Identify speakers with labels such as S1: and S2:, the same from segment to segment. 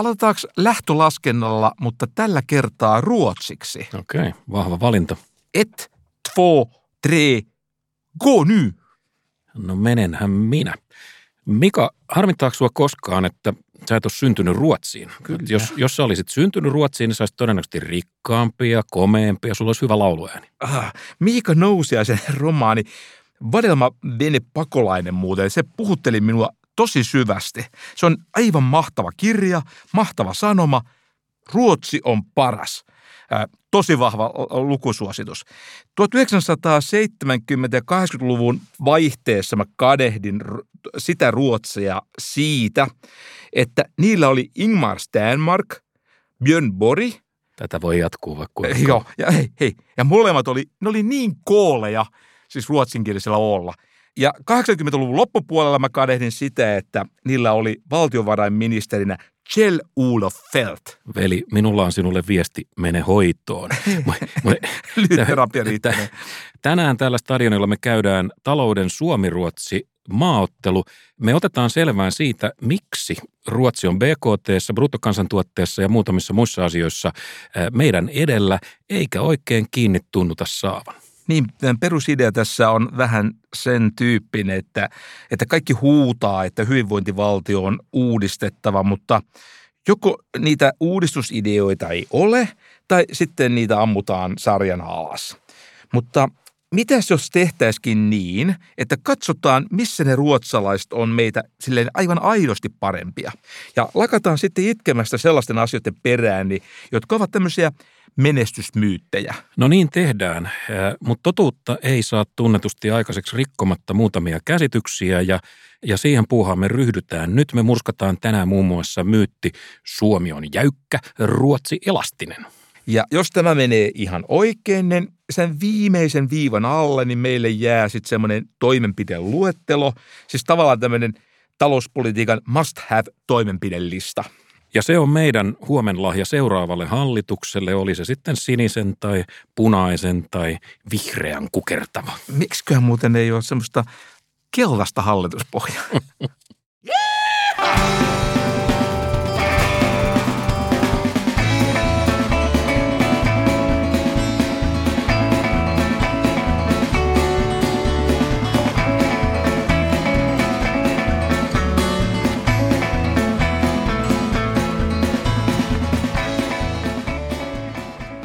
S1: aloitetaanko lähtölaskennalla, mutta tällä kertaa ruotsiksi?
S2: Okei, okay, vahva valinta.
S1: Et, två, tre, go ny!
S2: No menenhän minä. Mika, harmittaako sua koskaan, että sä et ole syntynyt Ruotsiin?
S1: Kyllä.
S2: Jos, jos sä olisit syntynyt Ruotsiin, niin sä olisit todennäköisesti rikkaampi ja komeampi ja sulla olisi hyvä lauluääni.
S1: Ah, Miika Nousiaisen romaani Vadelma vene pakolainen muuten, se puhutteli minua tosi syvästi. Se on aivan mahtava kirja, mahtava sanoma. Ruotsi on paras. Ää, tosi vahva lukusuositus. 1970- ja 80-luvun vaihteessa mä kadehdin sitä Ruotsia siitä, että niillä oli Ingmar Stenmark, Björn Borg,
S2: Tätä voi jatkuu vaikka
S1: Joo, ja hei, hei. Ja molemmat oli, ne oli niin kooleja, siis ruotsinkielisellä olla. Ja 80-luvun loppupuolella mä kadehdin sitä, että niillä oli valtiovarainministerinä Kjell Olof Felt.
S2: Veli, minulla on sinulle viesti, mene hoitoon.
S1: Lyhyt terapia riittää.
S2: Tänään tällä stadionilla me käydään talouden Suomi-Ruotsi maaottelu. Me otetaan selvään siitä, miksi Ruotsi on BKT, bruttokansantuotteessa ja muutamissa muissa asioissa meidän edellä, eikä oikein kiinni tunnuta saavan.
S1: Niin, perusidea tässä on vähän sen tyyppinen, että, että kaikki huutaa, että hyvinvointivaltio on uudistettava, mutta joko niitä uudistusideoita ei ole, tai sitten niitä ammutaan sarjan alas. Mutta mitäs jos tehtäisikin niin, että katsotaan, missä ne ruotsalaiset on meitä silleen aivan aidosti parempia. Ja lakataan sitten itkemästä sellaisten asioiden perään, niin, jotka ovat tämmöisiä menestysmyyttejä.
S2: No niin tehdään, mutta totuutta ei saa tunnetusti aikaiseksi rikkomatta muutamia käsityksiä ja, ja siihen puuhaan me ryhdytään. Nyt me murskataan tänään muun muassa myytti Suomi on jäykkä, Ruotsi elastinen.
S1: Ja jos tämä menee ihan oikein, niin sen viimeisen viivan alle, niin meille jää sitten semmoinen toimenpideluettelo, siis tavallaan tämmöinen talouspolitiikan must have toimenpidelista.
S2: Ja se on meidän huomenlahja seuraavalle hallitukselle, oli se sitten sinisen tai punaisen tai vihreän kukertava.
S1: Miksiköhän muuten ei ole semmoista keltaista hallituspohjaa?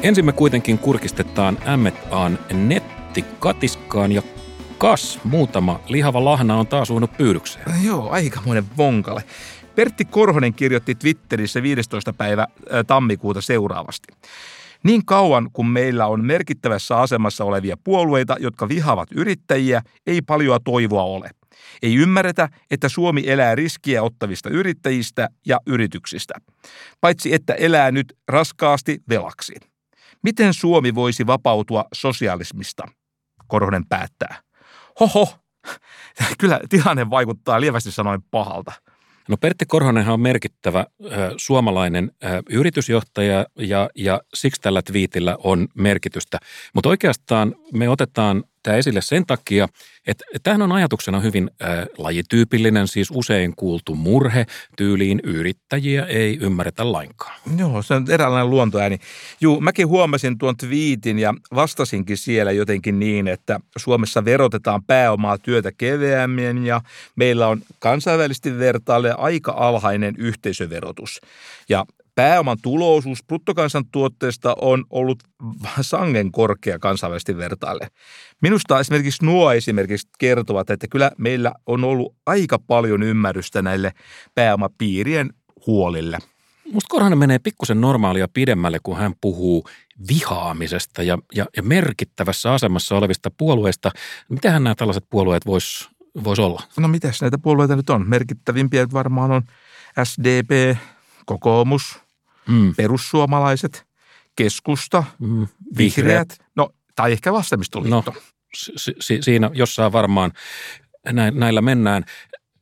S2: Ensin me kuitenkin kurkistetaan M&A:n nettikatiskaan ja kas, muutama lihava lahna on taas uunut pyydykseen.
S1: Joo, aikamoinen vonkale. Pertti Korhonen kirjoitti Twitterissä 15. päivä tammikuuta seuraavasti. Niin kauan kun meillä on merkittävässä asemassa olevia puolueita, jotka vihavat yrittäjiä, ei paljoa toivoa ole. Ei ymmärretä, että Suomi elää riskiä ottavista yrittäjistä ja yrityksistä, paitsi että elää nyt raskaasti velaksi. Miten Suomi voisi vapautua sosialismista? Korhonen päättää. Hoho, kyllä tilanne vaikuttaa lievästi sanoen pahalta.
S2: No Pertti Korhonenhan on merkittävä suomalainen yritysjohtaja ja, ja siksi tällä twiitillä on merkitystä. Mutta oikeastaan me otetaan tämä esille sen takia, että tämähän on ajatuksena hyvin äh, lajityypillinen, siis usein kuultu murhe tyyliin yrittäjiä ei ymmärretä lainkaan.
S1: Joo, se on eräänlainen luontoääni. Juu, mäkin huomasin tuon twiitin ja vastasinkin siellä jotenkin niin, että Suomessa verotetaan pääomaa työtä keveämmin ja meillä on kansainvälisesti vertaille aika alhainen yhteisöverotus. Ja pääoman tulousuus bruttokansantuotteesta on ollut sangen korkea kansainvälisesti vertaille. Minusta esimerkiksi nuo esimerkiksi kertovat, että kyllä meillä on ollut aika paljon ymmärrystä näille pääomapiirien huolille.
S2: Musta Korhonen menee pikkusen normaalia pidemmälle, kun hän puhuu vihaamisesta ja, ja, ja merkittävässä asemassa olevista puolueista. Mitähän nämä tällaiset puolueet vois, vois olla?
S1: No mitäs näitä puolueita nyt on? Merkittävimpiä varmaan on SDP, kokoomus, mm. perussuomalaiset, keskusta, mm. vihreät. vihreät, no tai ehkä vasemmistoliitto.
S2: No, si- si- siinä jossain varmaan näillä mennään.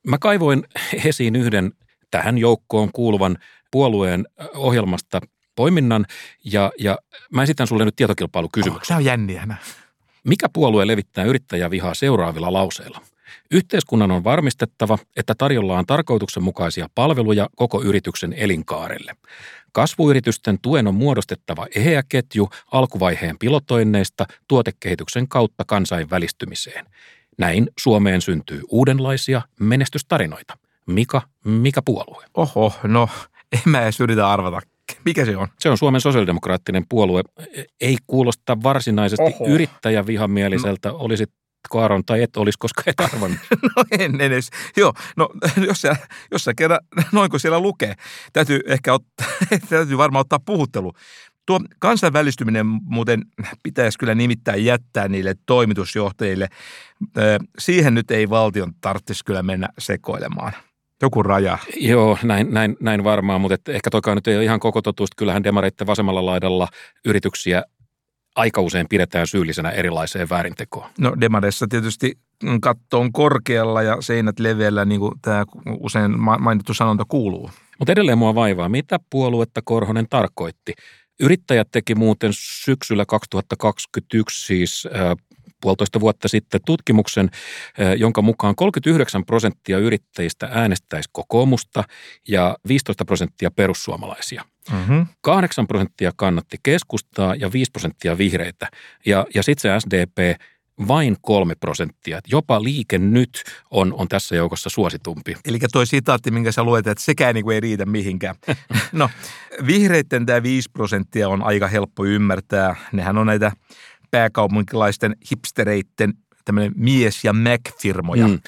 S2: Mä kaivoin esiin yhden tähän joukkoon kuuluvan puolueen ohjelmasta poiminnan ja, ja mä esitän sulle nyt tietokilpailukysymyksen.
S1: Oh, tämä on jänniä.
S2: Mikä puolue levittää yrittäjävihaa seuraavilla lauseilla? Yhteiskunnan on varmistettava, että tarjolla on tarkoituksenmukaisia palveluja koko yrityksen elinkaarelle. Kasvuyritysten tuen on muodostettava eheä ketju alkuvaiheen pilotoinneista tuotekehityksen kautta kansainvälistymiseen. Näin Suomeen syntyy uudenlaisia menestystarinoita. Mika, mikä puolue?
S1: Oho, no en mä edes yritä arvata. Mikä se on?
S2: Se on Suomen sosiaalidemokraattinen puolue. Ei kuulosta varsinaisesti Oho. yrittäjävihamieliseltä. No. Olisit Aaron tai et olisi, koska et arvannut.
S1: no en edes. Joo, no jos sä, jos sä kerran, noin kuin siellä lukee, täytyy ehkä ottaa, täytyy varmaan ottaa puhuttelu. Tuo kansainvälistyminen muuten pitäisi kyllä nimittäin jättää niille toimitusjohtajille. Siihen nyt ei valtion tarvitsisi kyllä mennä sekoilemaan. Joku raja.
S2: Joo, näin, näin, näin varmaan, mutta ehkä toikaan nyt ei ole ihan koko totuus. Kyllähän demareitten vasemmalla laidalla yrityksiä aika usein pidetään syyllisenä erilaiseen väärintekoon.
S1: No demareissa tietysti katto on korkealla ja seinät leveällä, niin kuin tämä usein mainittu sanonta kuuluu.
S2: Mutta edelleen mua vaivaa, mitä puoluetta Korhonen tarkoitti. Yrittäjät teki muuten syksyllä 2021 siis puolitoista vuotta sitten tutkimuksen, jonka mukaan 39 prosenttia yrittäjistä äänestäisi kokoomusta ja 15 prosenttia perussuomalaisia. Mm-hmm. 8 prosenttia kannatti keskustaa ja 5 prosenttia vihreitä. Ja, ja sitten se SDP vain kolme prosenttia. Jopa liike nyt on, on tässä joukossa suositumpi.
S1: Eli toi sitaatti, minkä sä luet, että sekään niin kuin ei riitä mihinkään. no, vihreitten tämä 5 prosenttia on aika helppo ymmärtää. Nehän on näitä pääkaupunkilaisten hipstereitten tämmöinen mies- ja Mac-firmoja. Mm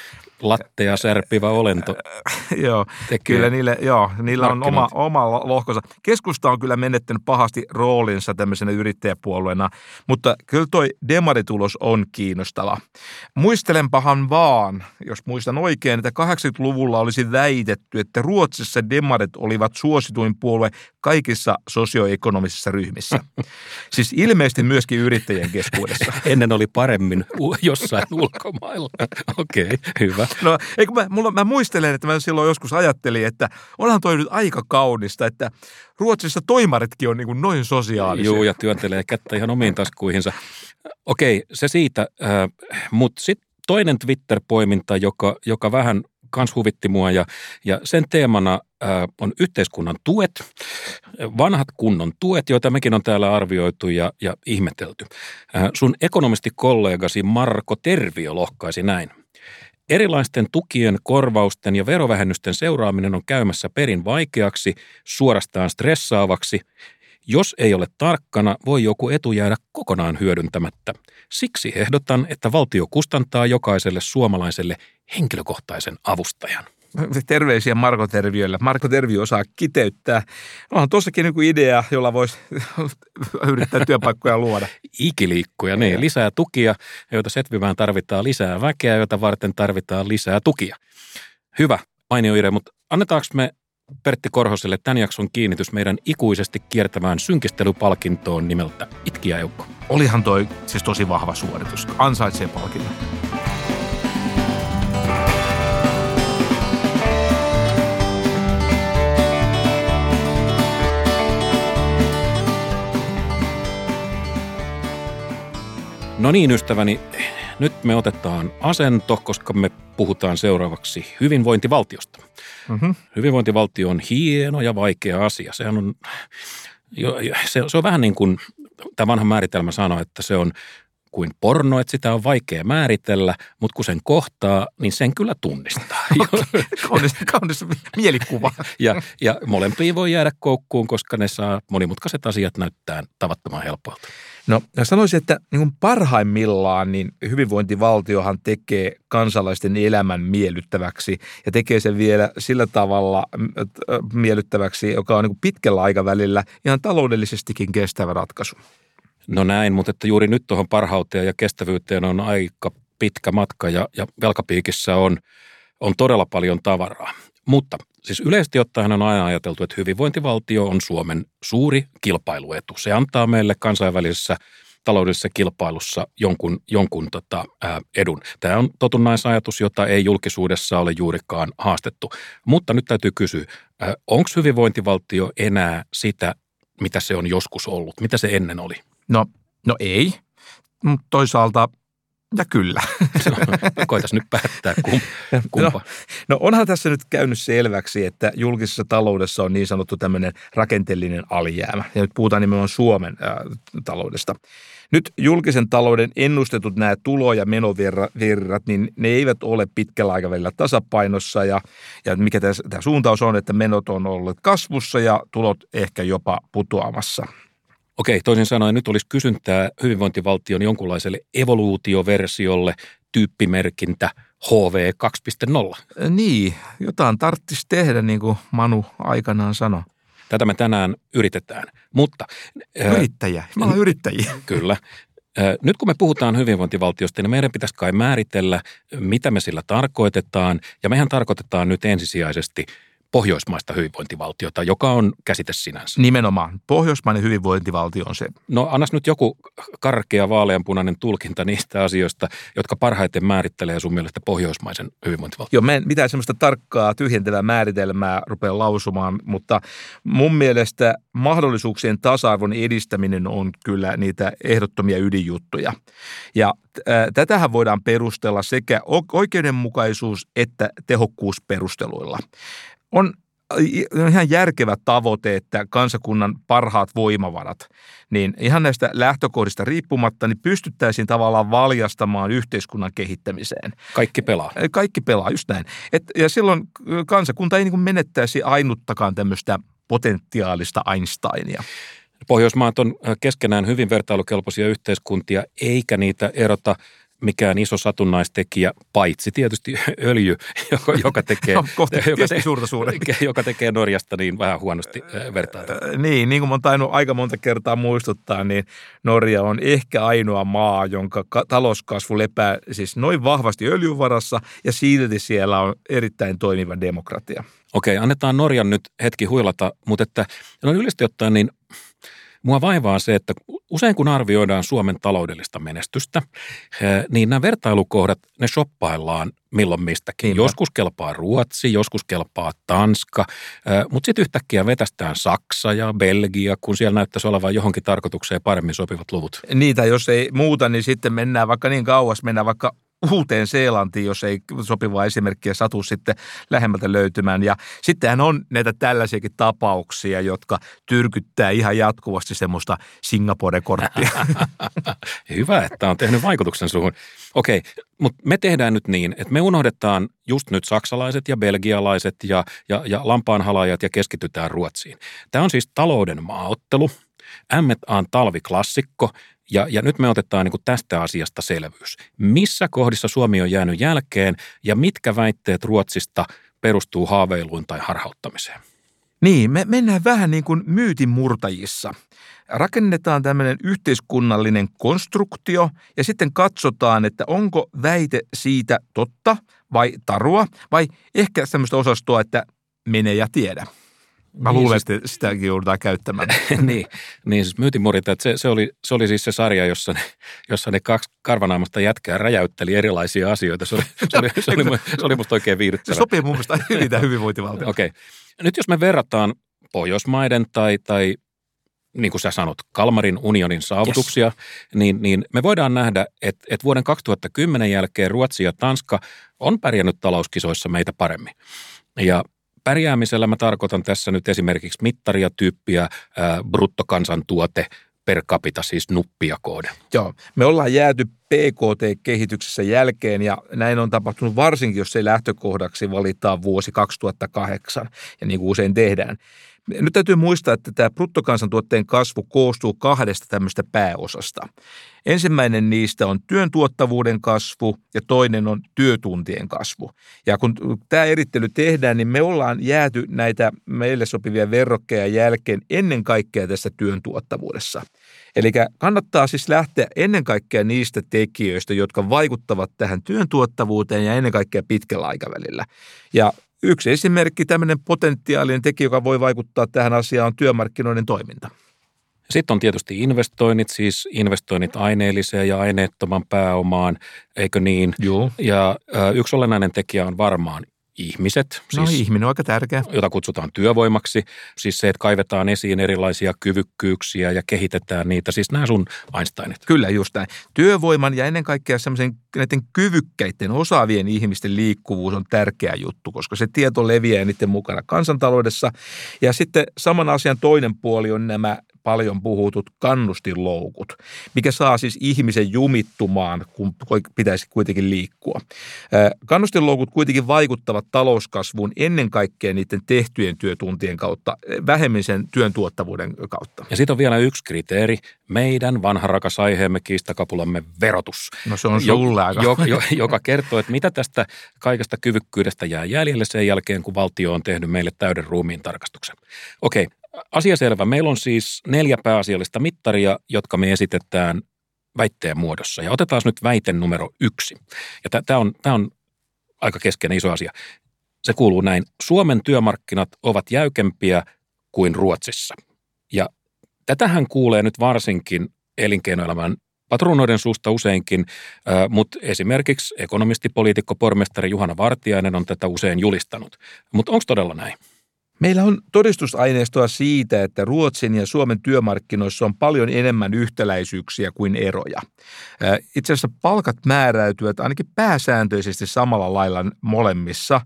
S2: lattea särpivä olento.
S1: joo, kyllä niille, joo, niillä on oma, oma lohkonsa. Keskusta on kyllä menettänyt pahasti roolinsa tämmöisenä yrittäjäpuolueena, mutta kyllä toi demaritulos on kiinnostava. Muistelenpahan vaan, jos muistan oikein, että 80-luvulla olisi väitetty, että Ruotsissa demarit olivat suosituin puolue kaikissa sosioekonomisissa ryhmissä. siis ilmeisesti myöskin yrittäjien keskuudessa.
S2: Ennen oli paremmin jossain ulkomailla. Okei, okay, hyvä.
S1: No, eikö mä, mulla, mä muistelen, että mä silloin joskus ajattelin, että onhan toi nyt aika kaunista, että Ruotsissa toimaritkin on niin kuin noin sosiaalisia.
S2: Joo, ja työntelee kättä ihan omiin taskuihinsa. Okei, se siitä. Äh, Mutta sitten toinen Twitter-poiminta, joka, joka vähän kans huvitti mua ja, ja sen teemana on yhteiskunnan tuet, vanhat kunnon tuet, joita mekin on täällä arvioitu ja, ja ihmetelty. Sun ekonomistikollegasi Marko Tervio lohkaisi näin – Erilaisten tukien, korvausten ja verovähennysten seuraaminen on käymässä perin vaikeaksi, suorastaan stressaavaksi. Jos ei ole tarkkana, voi joku etu jäädä kokonaan hyödyntämättä. Siksi ehdotan, että valtio kustantaa jokaiselle suomalaiselle henkilökohtaisen avustajan.
S1: Terveisiä Marko Terviölle. Marko Terviö osaa kiteyttää. Onhan tuossakin niin idea, jolla voisi yrittää työpaikkoja luoda.
S2: Ikiliikkuja, niin. Lisää tukia, joita setvimään tarvitaan lisää väkeä, joita varten tarvitaan lisää tukia. Hyvä, mainio idea, mutta annetaanko me Pertti Korhoselle tämän jakson kiinnitys meidän ikuisesti kiertävään synkistelypalkintoon nimeltä Itkiä Eukko.
S1: Olihan toi siis tosi vahva suoritus. Ansaitsee palkinnon.
S2: No niin, ystäväni, nyt me otetaan asento, koska me puhutaan seuraavaksi hyvinvointivaltiosta. Mm-hmm. Hyvinvointivaltio on hieno ja vaikea asia. Sehän on, se, se on vähän niin kuin tämä vanha määritelmä sanoo, että se on kuin porno, että sitä on vaikea määritellä, mutta kun sen kohtaa, niin sen kyllä tunnistaa.
S1: kaunis, kaunis mielikuva.
S2: ja, ja molempiin voi jäädä koukkuun, koska ne saa monimutkaiset asiat näyttää tavattoman helpolta.
S1: No sanoisin, että niin parhaimmillaan niin hyvinvointivaltiohan tekee kansalaisten elämän miellyttäväksi ja tekee sen vielä sillä tavalla miellyttäväksi, joka on niin pitkällä aikavälillä ihan taloudellisestikin kestävä ratkaisu.
S2: No näin, mutta että juuri nyt tuohon parhauteen ja kestävyyteen on aika pitkä matka ja, ja velkapiikissä on, on todella paljon tavaraa. Mutta siis yleisesti ottaen on aina ajateltu, että hyvinvointivaltio on Suomen suuri kilpailuetu. Se antaa meille kansainvälisessä taloudellisessa kilpailussa jonkun, jonkun tota, ää, edun. Tämä on totunnaisajatus, jota ei julkisuudessa ole juurikaan haastettu. Mutta nyt täytyy kysyä, onko hyvinvointivaltio enää sitä, mitä se on joskus ollut? Mitä se ennen oli?
S1: No, no ei, mutta toisaalta Ja kyllä.
S2: No, koitas nyt päättää kum, kumpa.
S1: No, no onhan tässä nyt käynyt selväksi, että julkisessa taloudessa on niin sanottu tämmöinen rakenteellinen alijäämä. Ja nyt puhutaan nimenomaan Suomen ää, taloudesta. Nyt julkisen talouden ennustetut nämä tulo- ja menovirrat, niin ne eivät ole pitkällä aikavälillä tasapainossa ja, ja mikä tämä suuntaus on, että menot on ollut kasvussa ja tulot ehkä jopa putoamassa.
S2: Okei, toisin sanoen nyt olisi kysyntää hyvinvointivaltion jonkunlaiselle evoluutioversiolle, tyyppimerkintä HV 2.0.
S1: Niin, jotain tarttisi tehdä, niin kuin Manu aikanaan sanoi.
S2: Tätä me tänään yritetään, mutta...
S1: Yrittäjä, me ollaan yrittäjiä.
S2: Kyllä. Nyt kun me puhutaan hyvinvointivaltiosta, niin meidän pitäisi kai määritellä, mitä me sillä tarkoitetaan. Ja mehän tarkoitetaan nyt ensisijaisesti pohjoismaista hyvinvointivaltiota, joka on käsite sinänsä.
S1: Nimenomaan. Pohjoismainen hyvinvointivaltio on se.
S2: No annas nyt joku karkea vaaleanpunainen tulkinta niistä asioista, jotka parhaiten määrittelee sun mielestä pohjoismaisen hyvinvointivaltion.
S1: Joo, mä en mitään semmoista tarkkaa tyhjentävää määritelmää rupea lausumaan, mutta mun mielestä mahdollisuuksien tasa-arvon edistäminen on kyllä niitä ehdottomia ydinjuttuja. Ja äh, tätähän voidaan perustella sekä oikeudenmukaisuus- että tehokkuusperusteluilla on ihan järkevä tavoite, että kansakunnan parhaat voimavarat, niin ihan näistä lähtökohdista riippumatta, niin pystyttäisiin tavallaan valjastamaan yhteiskunnan kehittämiseen.
S2: Kaikki pelaa.
S1: Kaikki pelaa, just näin. Et, ja silloin kansakunta ei niin menettäisi ainuttakaan tämmöistä potentiaalista Einsteinia.
S2: Pohjoismaat on keskenään hyvin vertailukelpoisia yhteiskuntia, eikä niitä erota mikään iso satunnaistekijä, paitsi tietysti öljy, joka, joka tekee, no,
S1: joka, te, suurta
S2: joka tekee Norjasta niin vähän huonosti vertailta.
S1: Niin, niin kuin olen tainnut aika monta kertaa muistuttaa, niin Norja on ehkä ainoa maa, jonka talouskasvu lepää siis noin vahvasti öljyvarassa ja silti siellä on erittäin toimiva demokratia.
S2: Okei, annetaan Norjan nyt hetki huilata, mutta että no yleisesti ottaen niin Mua vaivaa se, että usein kun arvioidaan Suomen taloudellista menestystä, eh, niin nämä vertailukohdat, ne shoppaillaan milloin mistäkin. Niinpä. Joskus kelpaa Ruotsi, joskus kelpaa Tanska, eh, mutta sitten yhtäkkiä vetästään Saksa ja Belgia, kun siellä näyttäisi olevan johonkin tarkoitukseen paremmin sopivat luvut.
S1: Niitä, jos ei muuta, niin sitten mennään vaikka niin kauas, mennään vaikka uuteen Seelantiin, jos ei sopivaa esimerkkiä satu sitten lähemmältä löytymään. Ja sittenhän on näitä tällaisiakin tapauksia, jotka tyrkyttää ihan jatkuvasti semmoista Singapore-korttia.
S2: Hyvä, että on tehnyt vaikutuksen suhun. Okei, mutta me tehdään nyt niin, että me unohdetaan just nyt saksalaiset ja belgialaiset ja, ja, ja lampaanhalajat ja keskitytään Ruotsiin. Tämä on siis talouden maaottelu. M&A talviklassikko, ja, ja nyt me otetaan niin kuin tästä asiasta selvyys. Missä kohdissa Suomi on jäänyt jälkeen ja mitkä väitteet Ruotsista perustuu haaveiluun tai harhauttamiseen?
S1: Niin, me mennään vähän niin kuin myytin murtajissa. Rakennetaan tämmöinen yhteiskunnallinen konstruktio ja sitten katsotaan, että onko väite siitä totta vai tarua vai ehkä semmoista osastoa, että mene ja tiedä. Mä niin, luulen, siis, että sitäkin joudutaan käyttämään.
S2: niin, niin, siis myytinmurita, että se, se, oli, se oli siis se sarja, jossa ne, jossa ne kaksi karvanaamasta jätkää räjäytteli erilaisia asioita. Se oli, se oli, se oli, se oli musta oikein viihdyttävä.
S1: Se sopii mun mielestä hyvin tämä hyvinvointivaltio.
S2: Okei. Okay. Nyt jos me verrataan Pohjoismaiden tai, tai niin kuin sä sanot, Kalmarin unionin saavutuksia, yes. niin, niin me voidaan nähdä, että, että vuoden 2010 jälkeen Ruotsi ja Tanska on pärjännyt talouskisoissa meitä paremmin. Ja Pärjäämisellä mä tarkoitan tässä nyt esimerkiksi mittaria tyyppiä, bruttokansantuote per capita, siis nuppia koode.
S1: Joo, me ollaan jääty PKT-kehityksessä jälkeen ja näin on tapahtunut varsinkin, jos ei lähtökohdaksi valitaan vuosi 2008 ja niin kuin usein tehdään. Nyt täytyy muistaa, että tämä bruttokansantuotteen kasvu koostuu kahdesta tämmöistä pääosasta. Ensimmäinen niistä on työn tuottavuuden kasvu ja toinen on työtuntien kasvu. Ja kun tämä erittely tehdään, niin me ollaan jääty näitä meille sopivia verrokkeja jälkeen ennen kaikkea tässä työn tuottavuudessa. Eli kannattaa siis lähteä ennen kaikkea niistä tekijöistä, jotka vaikuttavat tähän työn tuottavuuteen ja ennen kaikkea pitkällä aikavälillä. Ja Yksi esimerkki, tämmöinen potentiaalinen tekijä, joka voi vaikuttaa tähän asiaan, on työmarkkinoiden toiminta.
S2: Sitten on tietysti investoinnit, siis investoinnit aineelliseen ja aineettoman pääomaan, eikö niin?
S1: Joo.
S2: Ja yksi olennainen tekijä on varmaan ihmiset.
S1: No siis, ihminen on aika tärkeä.
S2: Jota kutsutaan työvoimaksi. Siis se, että kaivetaan esiin erilaisia kyvykkyyksiä ja kehitetään niitä. Siis nämä sun Einsteinit.
S1: Kyllä, just näin. Työvoiman ja ennen kaikkea semmoisen näiden kyvykkäiden, osaavien ihmisten liikkuvuus on tärkeä juttu, koska se tieto leviää niiden mukana kansantaloudessa. Ja sitten saman asian toinen puoli on nämä paljon puhutut kannustinloukut, mikä saa siis ihmisen jumittumaan, kun pitäisi kuitenkin liikkua. Kannustinloukut kuitenkin vaikuttavat talouskasvuun ennen kaikkea niiden tehtyjen työtuntien kautta, vähemmän sen työn tuottavuuden kautta.
S2: Ja sitten on vielä yksi kriteeri, meidän vanha rakas aiheemme kiistakapulamme verotus.
S1: No se on sulle aika.
S2: Jo, jo, joka kertoo, että mitä tästä kaikesta kyvykkyydestä jää jäljelle sen jälkeen, kun valtio on tehnyt meille täyden ruumiin tarkastuksen. Okei, asia selvä. Meillä on siis neljä pääasiallista mittaria, jotka me esitetään väitteen muodossa. Ja otetaan nyt väite numero yksi. Ja tämä on, on aika keskeinen iso asia. Se kuuluu näin. Suomen työmarkkinat ovat jäykempiä kuin Ruotsissa. Ja tätähän kuulee nyt varsinkin elinkeinoelämän patruunoiden suusta useinkin, mutta esimerkiksi ekonomisti, poliitikko, pormestari Juhana Vartiainen on tätä usein julistanut. Mutta onko todella näin?
S1: Meillä on todistusaineistoa siitä, että Ruotsin ja Suomen työmarkkinoissa on paljon enemmän yhtäläisyyksiä kuin eroja. Itse asiassa palkat määräytyvät ainakin pääsääntöisesti samalla lailla molemmissa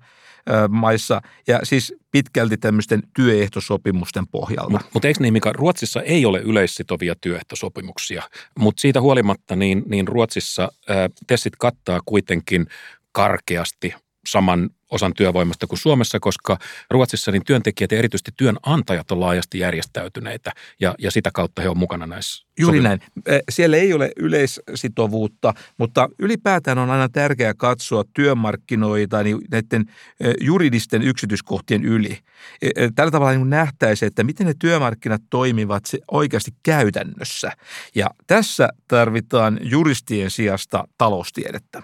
S1: maissa ja siis pitkälti tämmöisten työehtosopimusten pohjalta.
S2: Mutta mut eikö niin, Mika, Ruotsissa ei ole yleissitovia työehtosopimuksia, mutta siitä huolimatta niin, niin Ruotsissa ää, tessit kattaa kuitenkin karkeasti saman osan työvoimasta kuin Suomessa, koska Ruotsissa niin työntekijät ja erityisesti työnantajat on laajasti järjestäytyneitä ja, ja sitä kautta he on mukana näissä.
S1: Juuri sopim- näin. Siellä ei ole yleissitovuutta, mutta ylipäätään on aina tärkeää katsoa työmarkkinoita niin näiden juridisten yksityiskohtien yli. Tällä tavalla niin nähtäisiin, että miten ne työmarkkinat toimivat oikeasti käytännössä. Ja tässä tarvitaan juristien sijasta taloustiedettä.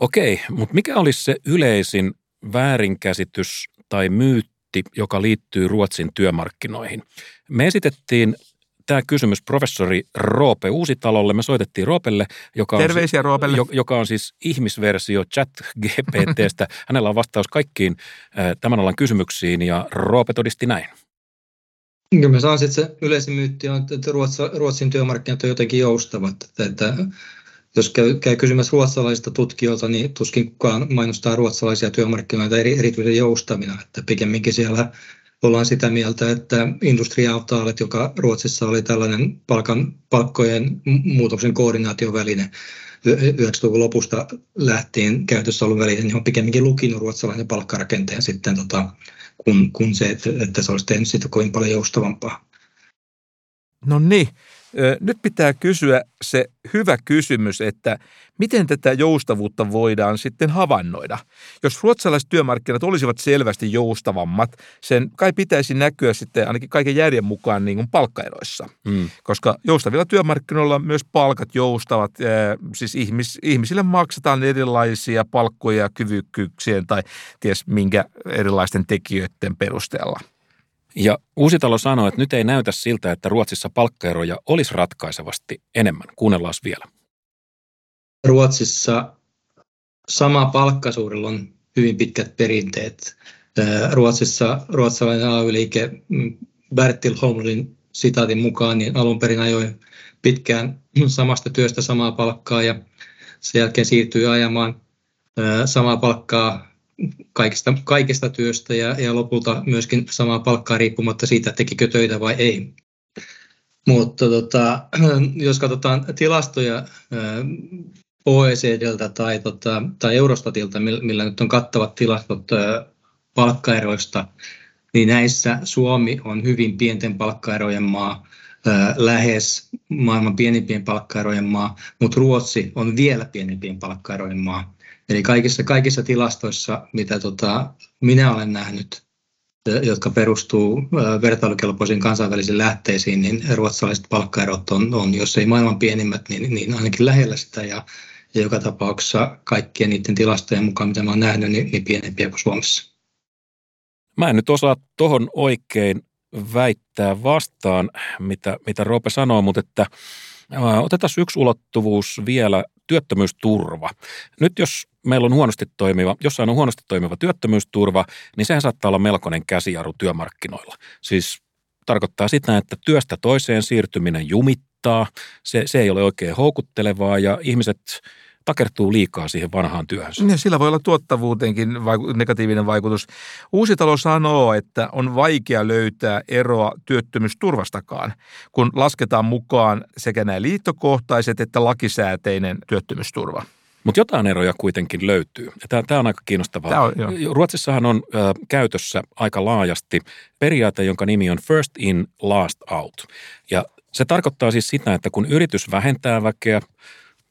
S2: Okei, mutta mikä olisi se yleisin väärinkäsitys tai myytti, joka liittyy Ruotsin työmarkkinoihin? Me esitettiin tämä kysymys professori Roope Uusitalolle. Me soitettiin Roopelle, joka on,
S1: Terveisiä Roopelle.
S2: joka on siis ihmisversio chat GPTstä. Hänellä on vastaus kaikkiin tämän alan kysymyksiin ja Roope todisti näin.
S3: Kyllä mä saan sitten se yleisin myytti on, että Ruotsin työmarkkinat on jotenkin joustavat. Että, että jos käy, käy kysymässä ruotsalaisista tutkijoilta, niin tuskin kukaan mainostaa ruotsalaisia työmarkkinoita eri, erityisen joustavina. Että pikemminkin siellä ollaan sitä mieltä, että industriautaalet, joka Ruotsissa oli tällainen palkan, palkkojen muutoksen koordinaatioväline, 90-luvun lopusta lähtien käytössä ollut väline, niin on pikemminkin lukinut ruotsalainen palkkarakenteen sitten, tota, kun, kun se, että, että se olisi tehnyt sitä kovin paljon joustavampaa.
S1: No niin, nyt pitää kysyä se hyvä kysymys, että miten tätä joustavuutta voidaan sitten havainnoida. Jos ruotsalaiset työmarkkinat olisivat selvästi joustavammat, sen kai pitäisi näkyä sitten ainakin kaiken järjen mukaan niin kuin palkkaeroissa. Mm. Koska joustavilla työmarkkinoilla myös palkat joustavat, siis ihmis, ihmisille maksetaan erilaisia palkkoja kyvykkyyksien tai ties minkä erilaisten tekijöiden perusteella.
S2: Ja Uusitalo sanoi, että nyt ei näytä siltä, että Ruotsissa palkkaeroja olisi ratkaisevasti enemmän. Kuunnellaan vielä.
S3: Ruotsissa sama palkkasuudella on hyvin pitkät perinteet. Ruotsissa ruotsalainen AY-liike mm, Bertil Holmlin sitaatin mukaan niin alun perin ajoi pitkään samasta työstä samaa palkkaa ja sen jälkeen siirtyi ajamaan samaa palkkaa kaikista, kaikista työstä ja, ja lopulta myöskin samaa palkkaa riippumatta siitä, tekikö töitä vai ei. Mutta tota, jos katsotaan tilastoja OECDltä tai, tota, tai Eurostatilta, millä nyt on kattavat tilastot palkkaeroista, niin näissä Suomi on hyvin pienten palkkaerojen maa, lähes maailman pienimpien palkkaerojen maa, mutta Ruotsi on vielä pienempien palkkaerojen maa. Eli kaikissa, kaikissa tilastoissa, mitä tota, minä olen nähnyt, jotka perustuu vertailukelpoisiin kansainvälisiin lähteisiin, niin ruotsalaiset palkkaerot on, on jos ei maailman pienimmät, niin, niin ainakin lähellä sitä. Ja, ja joka tapauksessa kaikkien niiden tilastojen mukaan, mitä olen nähnyt, niin, niin pienempiä kuin Suomessa.
S2: Mä en nyt osaa tuohon oikein väittää vastaan, mitä, mitä Roope sanoo, mutta että Otetaan yksi ulottuvuus vielä työttömyysturva. Nyt jos meillä on huonosti toimiva, jossain on huonosti toimiva työttömyysturva, niin sehän saattaa olla melkoinen käsijarru työmarkkinoilla. Siis tarkoittaa sitä, että työstä toiseen siirtyminen jumittaa, se, se ei ole oikein houkuttelevaa ja ihmiset takertuu liikaa siihen vanhaan työhönsä.
S1: Ja sillä voi olla tuottavuuteenkin negatiivinen vaikutus. Uusi talo sanoo, että on vaikea löytää eroa työttömyysturvastakaan, kun lasketaan mukaan sekä nämä liittokohtaiset että lakisääteinen työttömyysturva.
S2: Mutta jotain eroja kuitenkin löytyy. Tämä on aika kiinnostavaa. Tämä on, Ruotsissahan on ö, käytössä aika laajasti periaate, jonka nimi on first in, last out. Ja se tarkoittaa siis sitä, että kun yritys vähentää väkeä,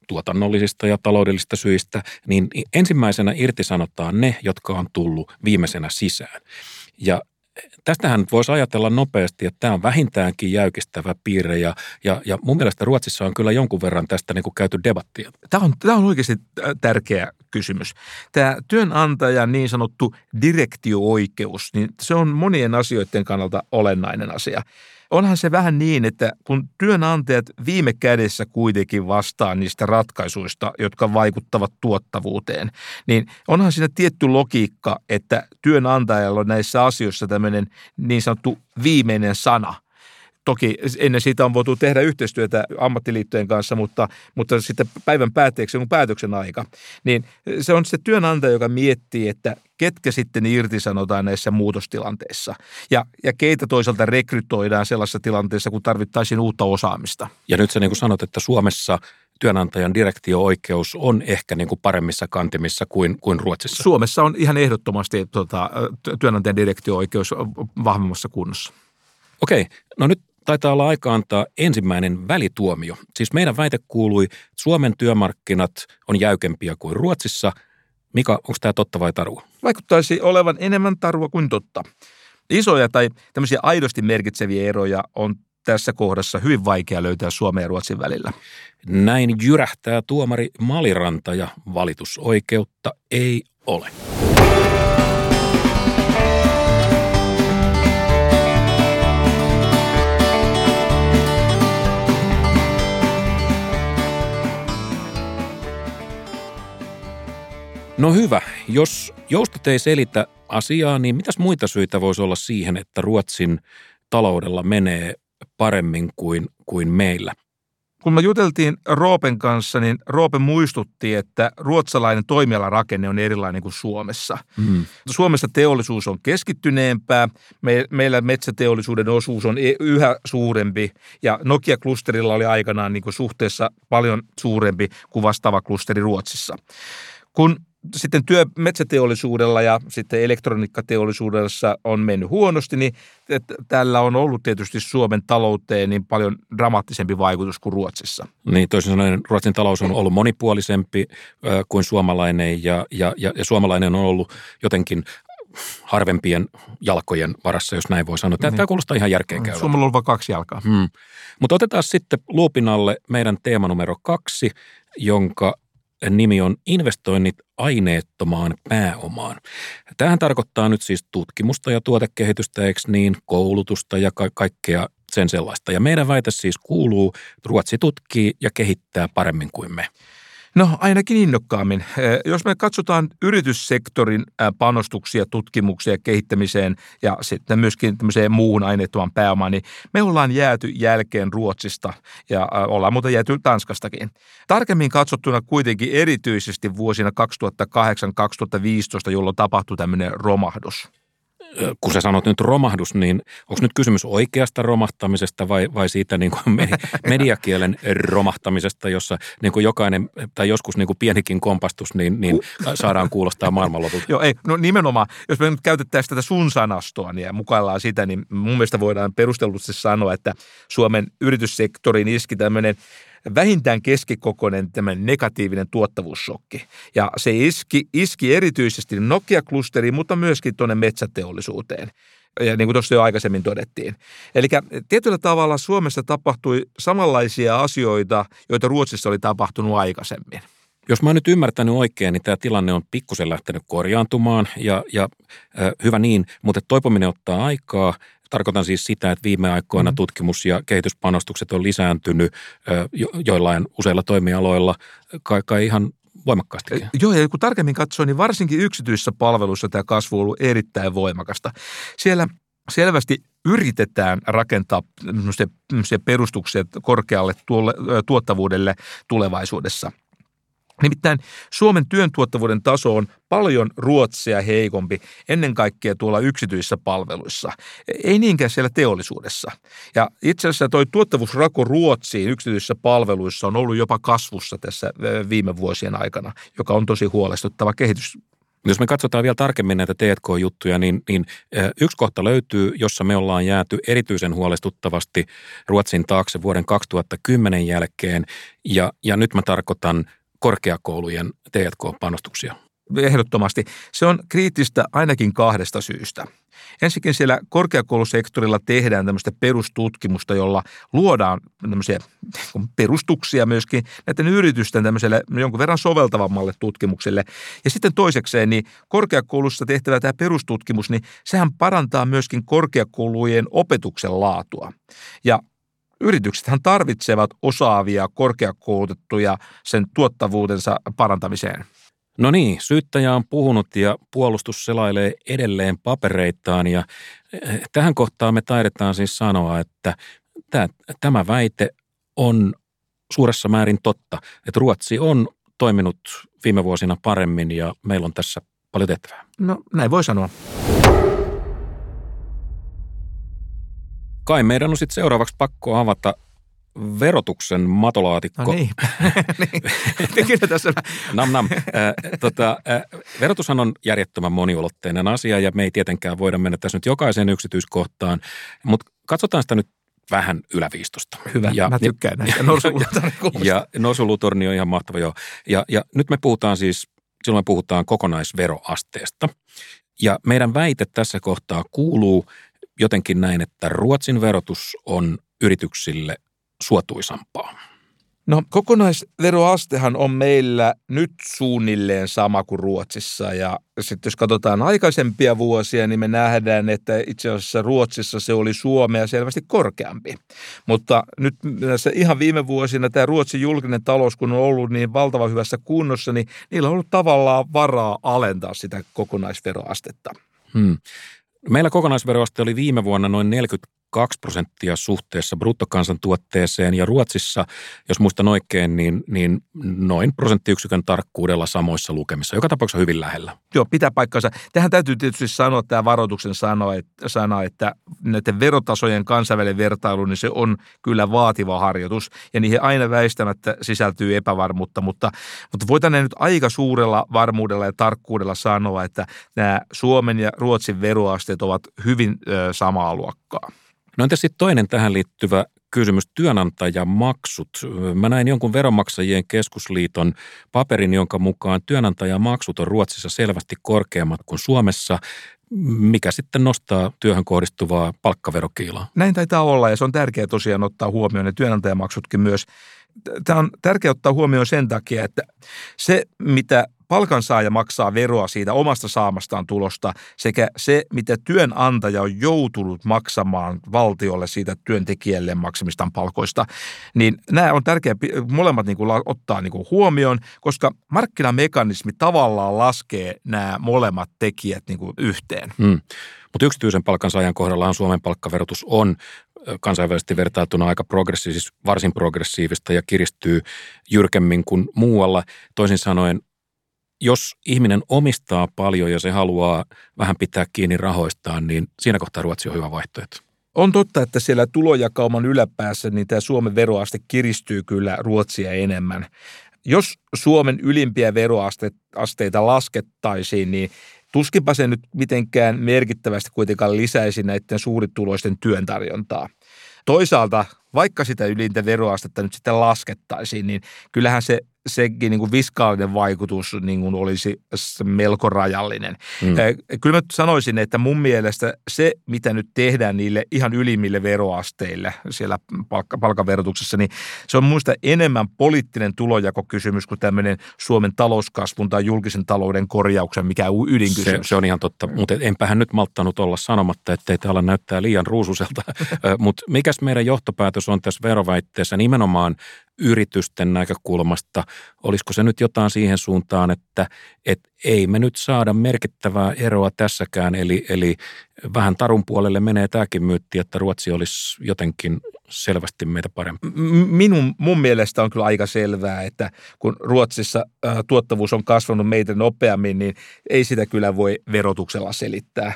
S2: tuotannollisista ja taloudellisista syistä, niin ensimmäisenä irtisanotaan ne, jotka on tullut viimeisenä sisään. Ja tästähän voisi ajatella nopeasti, että tämä on vähintäänkin jäykistävä piirre ja, ja, ja mun mielestä Ruotsissa on kyllä jonkun verran tästä niin kuin käyty debattia.
S1: Tämä on, tämä on oikeasti tärkeä kysymys. Tämä työnantajan niin sanottu direktio-oikeus, niin se on monien asioiden kannalta olennainen asia onhan se vähän niin, että kun työnantajat viime kädessä kuitenkin vastaa niistä ratkaisuista, jotka vaikuttavat tuottavuuteen, niin onhan siinä tietty logiikka, että työnantajalla on näissä asioissa tämmöinen niin sanottu viimeinen sana – Toki ennen siitä on voitu tehdä yhteistyötä ammattiliittojen kanssa, mutta, mutta sitten päivän päätteeksi on päätöksen aika. Niin se on se työnantaja, joka miettii, että ketkä sitten irtisanotaan näissä muutostilanteissa ja, ja keitä toisaalta rekrytoidaan sellaisessa tilanteessa, kun tarvittaisiin uutta osaamista.
S2: Ja nyt sä niin kuin sanot, että Suomessa työnantajan direktio-oikeus on ehkä niin kuin paremmissa kantimissa kuin, kuin Ruotsissa.
S1: Suomessa on ihan ehdottomasti tota, työnantajan direktio-oikeus vahvemmassa kunnossa.
S2: Okei, no nyt taitaa olla aika antaa ensimmäinen välituomio. Siis meidän väite kuului, että Suomen työmarkkinat on jäykempiä kuin Ruotsissa. Mika, onko tämä totta vai tarua?
S1: Vaikuttaisi olevan enemmän tarua kuin totta. Isoja tai tämmöisiä aidosti merkitseviä eroja on tässä kohdassa hyvin vaikea löytää Suomen ja Ruotsin välillä.
S2: Näin jyrähtää tuomari Maliranta ja valitusoikeutta ei ole. No hyvä. Jos joustot ei selitä asiaa, niin mitäs muita syitä voisi olla siihen, että Ruotsin taloudella menee paremmin kuin, kuin meillä?
S1: Kun me juteltiin Roopen kanssa, niin Roope muistutti, että ruotsalainen toimialarakenne on erilainen kuin Suomessa. Mm. Suomessa teollisuus on keskittyneempää, me, meillä metsäteollisuuden osuus on e, yhä suurempi ja Nokia-klusterilla oli aikanaan niin kuin suhteessa paljon suurempi kuin vastaava klusteri Ruotsissa. Kun sitten työ metsäteollisuudella ja sitten elektroniikkateollisuudessa on mennyt huonosti, niin tällä on ollut tietysti Suomen talouteen niin paljon dramaattisempi vaikutus kuin Ruotsissa.
S2: Niin, toisin sanoen Ruotsin talous on ollut monipuolisempi kuin suomalainen ja, ja, ja, ja suomalainen on ollut jotenkin harvempien jalkojen varassa, jos näin voi sanoa. Tämä, niin. tämä kuulostaa ihan järkeen käyvältä.
S1: Suomella on vain kaksi jalkaa. Hmm.
S2: Mutta otetaan sitten luupinalle meidän teema numero kaksi, jonka nimi on Investoinnit aineettomaan pääomaan. Tähän tarkoittaa nyt siis tutkimusta ja tuotekehitystä, eikö niin, koulutusta ja ka- kaikkea sen sellaista. Ja meidän väite siis kuuluu, että Ruotsi tutkii ja kehittää paremmin kuin me.
S1: No ainakin innokkaammin. Jos me katsotaan yrityssektorin panostuksia tutkimukseen ja kehittämiseen ja sitten myöskin tämmöiseen muuhun aineettoman pääomaan, niin me ollaan jääty jälkeen Ruotsista ja ollaan muuten jääty Tanskastakin. Tarkemmin katsottuna kuitenkin erityisesti vuosina 2008-2015, jolloin tapahtui tämmöinen romahdus
S2: kun sä sanot nyt romahdus, niin onko nyt kysymys oikeasta romahtamisesta vai, vai siitä niin kuin mediakielen romahtamisesta, jossa niin kuin jokainen tai joskus niin kuin pienikin kompastus, niin, niin saadaan kuulostaa maailmanlopulta?
S1: Joo, ei, no nimenomaan, jos me nyt käytettäisiin tätä sun sanastoa niin ja mukaillaan sitä, niin mun mielestä voidaan perustellusti sanoa, että Suomen yrityssektorin iski tämmöinen vähintään keskikokoinen tämän negatiivinen tuottavuussokki. Ja se iski, iski erityisesti Nokia-klusteriin, mutta myöskin tuonne metsäteollisuuteen ja niin kuin tuossa jo aikaisemmin todettiin. Eli tietyllä tavalla Suomessa tapahtui samanlaisia asioita, joita Ruotsissa oli tapahtunut aikaisemmin.
S2: Jos mä oon nyt ymmärtänyt oikein, niin tämä tilanne on pikkusen lähtenyt korjaantumaan ja, ja äh, hyvä niin, mutta toipuminen ottaa aikaa. Tarkoitan siis sitä, että viime aikoina mm. tutkimus- ja kehityspanostukset on lisääntynyt jo, joillain useilla toimialoilla, kai, kai ihan voimakkaasti.
S1: Joo, ja kun tarkemmin katsoo, niin varsinkin yksityisissä palveluissa tämä kasvu on ollut erittäin voimakasta. Siellä selvästi yritetään rakentaa perustuksia korkealle tuottavuudelle tulevaisuudessa – Nimittäin Suomen työn tuottavuuden taso on paljon Ruotsia heikompi ennen kaikkea tuolla yksityisissä palveluissa, ei niinkään siellä teollisuudessa. Ja itse asiassa tuo tuottavuusrako Ruotsiin yksityisissä palveluissa on ollut jopa kasvussa tässä viime vuosien aikana, joka on tosi huolestuttava kehitys
S2: jos me katsotaan vielä tarkemmin näitä T&K-juttuja, niin, niin yksi kohta löytyy, jossa me ollaan jääty erityisen huolestuttavasti Ruotsin taakse vuoden 2010 jälkeen. Ja, ja nyt mä tarkoitan korkeakoulujen T&K-panostuksia?
S1: Ehdottomasti. Se on kriittistä ainakin kahdesta syystä. Ensinnäkin siellä korkeakoulusektorilla tehdään tämmöistä perustutkimusta, jolla luodaan tämmöisiä perustuksia myöskin näiden yritysten tämmöiselle jonkun verran soveltavammalle tutkimukselle. Ja sitten toisekseen, niin korkeakoulussa tehtävä tämä perustutkimus, niin sehän parantaa myöskin korkeakoulujen opetuksen laatua. Ja Yrityksethän tarvitsevat osaavia, korkeakoulutettuja sen tuottavuutensa parantamiseen.
S2: No niin, syyttäjä on puhunut ja puolustus selailee edelleen papereitaan ja eh, tähän kohtaan me taidetaan siis sanoa, että tämä väite on suuressa määrin totta, että Ruotsi on toiminut viime vuosina paremmin ja meillä on tässä paljon tehtävää.
S1: No näin voi sanoa.
S2: Kai meidän on sitten seuraavaksi pakko avata verotuksen matolaatikko.
S1: No niin, niin. tässä.
S2: nam nam. Tota, verotushan on järjettömän moniulotteinen asia ja me ei tietenkään voida mennä tässä nyt jokaiseen yksityiskohtaan, mutta katsotaan sitä nyt vähän yläviistosta.
S1: Hyvä, ja, mä tykkään näistä
S2: norsulutorni Ja norsulutorni on ihan mahtava, joo. Ja, ja nyt me puhutaan siis, silloin me puhutaan kokonaisveroasteesta. Ja meidän väite tässä kohtaa kuuluu, jotenkin näin, että Ruotsin verotus on yrityksille suotuisampaa.
S1: No kokonaisveroastehan on meillä nyt suunnilleen sama kuin Ruotsissa ja sitten jos katsotaan aikaisempia vuosia, niin me nähdään, että itse asiassa Ruotsissa se oli Suomea selvästi korkeampi. Mutta nyt tässä ihan viime vuosina tämä Ruotsin julkinen talous, kun on ollut niin valtavan hyvässä kunnossa, niin niillä on ollut tavallaan varaa alentaa sitä kokonaisveroastetta. Hmm.
S2: Meillä kokonaisveroaste oli viime vuonna noin 42 prosenttia suhteessa bruttokansantuotteeseen ja Ruotsissa, jos muistan oikein, niin, niin noin prosenttiyksikön tarkkuudella samoissa lukemissa. Joka tapauksessa hyvin lähellä.
S1: Joo, pitää paikkansa. Tähän täytyy tietysti sanoa tämä varoituksen sana, että, sana, että näiden verotasojen kansainvälinen vertailu, niin se on kyllä vaativa harjoitus ja niihin aina väistämättä sisältyy epävarmuutta, mutta, mutta voitaneen nyt aika suurella varmuudella ja tarkkuudella sanoa, että nämä Suomen ja Ruotsin veroasteet ovat hyvin ö, samaa luokkaa.
S2: No entä sitten toinen tähän liittyvä kysymys, työnantajamaksut. Mä näin jonkun veronmaksajien keskusliiton paperin, jonka mukaan työnantajamaksut on Ruotsissa selvästi korkeammat kuin Suomessa mikä sitten nostaa työhön kohdistuvaa palkkaverokiilaa.
S1: Näin taitaa olla ja se on tärkeää tosiaan ottaa huomioon ne työnantajamaksutkin myös. Tämä on tärkeää ottaa huomioon sen takia, että se mitä palkansaaja maksaa veroa siitä omasta saamastaan tulosta sekä se, mitä työnantaja on joutunut maksamaan valtiolle siitä työntekijälle maksamistaan palkoista, niin nämä on tärkeää molemmat niin kuin ottaa niin kuin huomioon, koska markkinamekanismi tavallaan laskee nämä molemmat tekijät niin kuin yhteen. Hmm.
S2: Mutta yksityisen palkansaajan kohdallahan Suomen palkkaverotus on kansainvälisesti vertailtuna aika progressiivista, varsin progressiivista ja kiristyy jyrkemmin kuin muualla. Toisin sanoen jos ihminen omistaa paljon ja se haluaa vähän pitää kiinni rahoistaan, niin siinä kohtaa Ruotsi on hyvä vaihtoehto.
S1: On totta, että siellä tulojakauman yläpäässä niin tämä Suomen veroaste kiristyy kyllä Ruotsia enemmän. Jos Suomen ylimpiä veroasteita laskettaisiin, niin tuskinpa se nyt mitenkään merkittävästi kuitenkaan lisäisi näiden suurituloisten työn tarjontaa. Toisaalta, vaikka sitä ylintä veroastetta nyt sitten laskettaisiin, niin kyllähän se sekin niin kuin viskaalinen vaikutus niin kuin olisi melko rajallinen. Mm. Kyllä mä sanoisin, että mun mielestä se, mitä nyt tehdään niille ihan ylimmille veroasteille siellä palkka, palkaverotuksessa, niin se on muista enemmän poliittinen tulojakokysymys kuin tämmöinen Suomen talouskasvun tai julkisen talouden korjauksen, mikä on ydinkysymys.
S2: Se, se on ihan totta, mutta enpähän nyt malttanut olla sanomatta, ettei täällä näyttää liian ruususelta. mutta mikäs meidän johtopäätös on tässä veroväitteessä nimenomaan yritysten näkökulmasta, olisiko se nyt jotain siihen suuntaan, että, että ei me nyt saada merkittävää eroa tässäkään, eli, eli vähän tarun puolelle menee tämäkin myytti, että Ruotsi olisi jotenkin selvästi meitä parempi.
S1: Minun, mun mielestä on kyllä aika selvää, että kun Ruotsissa äh, tuottavuus on kasvanut meitä nopeammin, niin ei sitä kyllä voi verotuksella selittää.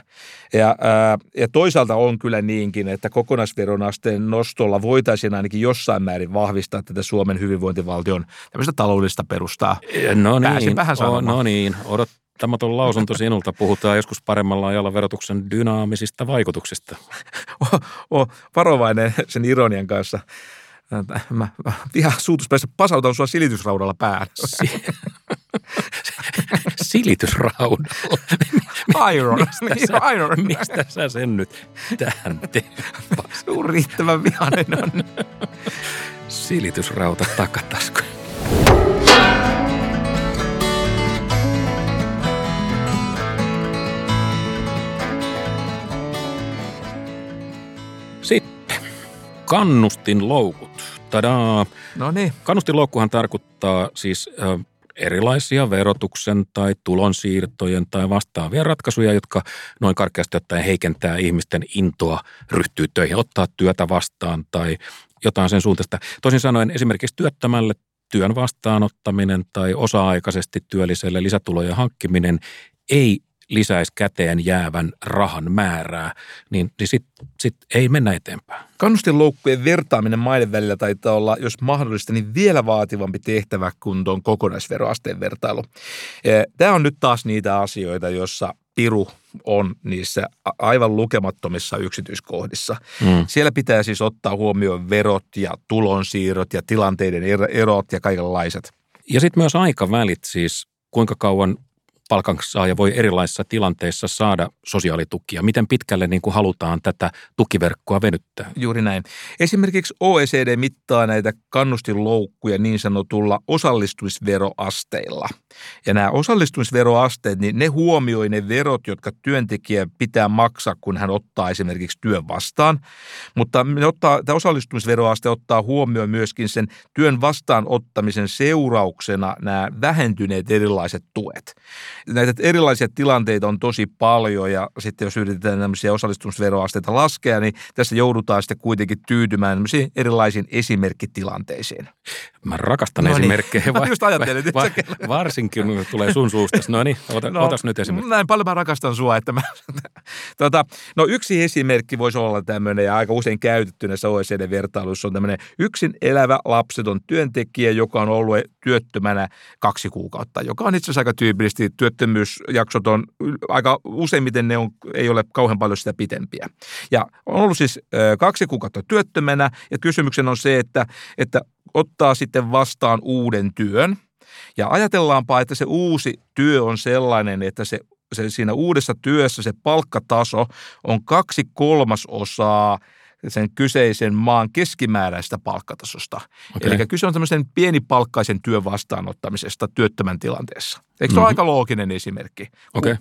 S1: Ja, äh, ja toisaalta on kyllä niinkin, että kokonaisveron asteen nostolla voitaisiin ainakin jossain määrin vahvistaa tätä Suomen hyvinvointivaltion tämmöistä taloudellista perustaa.
S2: No niin, vähän oh, no niin, odot, Tämä lausunto sinulta. Puhutaan joskus paremmalla ajalla verotuksen dynaamisista vaikutuksista.
S1: O, varovainen sen ironian kanssa. Mä, mä ihan suutuspäissä pasautan sua silitysraudalla päälle. Si-
S2: silitysraudalla?
S1: Iron.
S2: Mistä sä, Iron. Mistä sä sen nyt tähän teet?
S1: Riittävän vihainen on.
S2: Silitysrauta takataskuun. Sitten kannustinloukut. Tadaa.
S1: No niin.
S2: Kannustinloukkuhan tarkoittaa siis erilaisia verotuksen tai tulonsiirtojen tai vastaavia ratkaisuja, jotka noin karkeasti ottaen heikentää ihmisten intoa ryhtyä töihin, ottaa työtä vastaan tai jotain sen suuntaista. Toisin sanoen esimerkiksi työttömälle työn vastaanottaminen tai osa-aikaisesti työlliselle lisätulojen hankkiminen ei lisäisi käteen jäävän rahan määrää, niin, niin sitten sit ei mennä eteenpäin.
S1: Kannustinloukkujen vertaaminen maiden välillä taitaa olla, jos mahdollista, niin vielä vaativampi tehtävä kuin tuon kokonaisveroasteen vertailu. Tämä on nyt taas niitä asioita, joissa piru on niissä aivan lukemattomissa yksityiskohdissa. Mm. Siellä pitää siis ottaa huomioon verot ja tulonsiirrot ja tilanteiden erot ja kaikenlaiset.
S2: Ja sitten myös aikavälit siis, kuinka kauan palkansaaja voi erilaisissa tilanteissa saada sosiaalitukia? Miten pitkälle niin kuin halutaan tätä tukiverkkoa venyttää?
S1: Juuri näin. Esimerkiksi OECD mittaa näitä kannustinloukkuja niin sanotulla osallistumisveroasteilla. Ja nämä osallistumisveroasteet, niin ne huomioi ne verot, jotka työntekijä pitää maksaa, kun hän ottaa esimerkiksi työn vastaan. Mutta ne ottaa, tämä osallistumisveroaste ottaa huomioon myöskin sen työn vastaanottamisen seurauksena nämä vähentyneet erilaiset tuet näitä erilaisia tilanteita on tosi paljon ja sitten jos yritetään tämmöisiä osallistumisveroasteita laskea, niin tässä joudutaan sitten kuitenkin tyytymään erilaisiin esimerkkitilanteisiin.
S2: Mä rakastan no niin. esimerkkejä.
S1: Mä just ajattelin.
S2: Va, va, varsinkin tulee sun suusta. No niin, ota, no, otas nyt esimerkki.
S1: Näin paljon mä rakastan sua, että mä... tota, no yksi esimerkki voisi olla tämmöinen ja aika usein käytetty näissä OECD-vertailuissa on tämmöinen yksin elävä lapseton työntekijä, joka on ollut työttömänä kaksi kuukautta, joka on itse asiassa aika tyypillisesti työttömyysjaksot on aika useimmiten ne on, ei ole kauhean paljon sitä pitempiä. Ja on ollut siis kaksi kuukautta työttömänä ja kysymyksen on se, että, että ottaa sitten vastaan uuden työn. Ja ajatellaanpa, että se uusi työ on sellainen, että se se siinä uudessa työssä se palkkataso on kaksi kolmasosaa sen kyseisen maan keskimääräistä palkkatasosta. Okay. Eli kyse on tämmöisen pienipalkkaisen työn vastaanottamisesta työttömän tilanteessa. Eikö se mm-hmm. ole aika looginen esimerkki?
S2: Okay.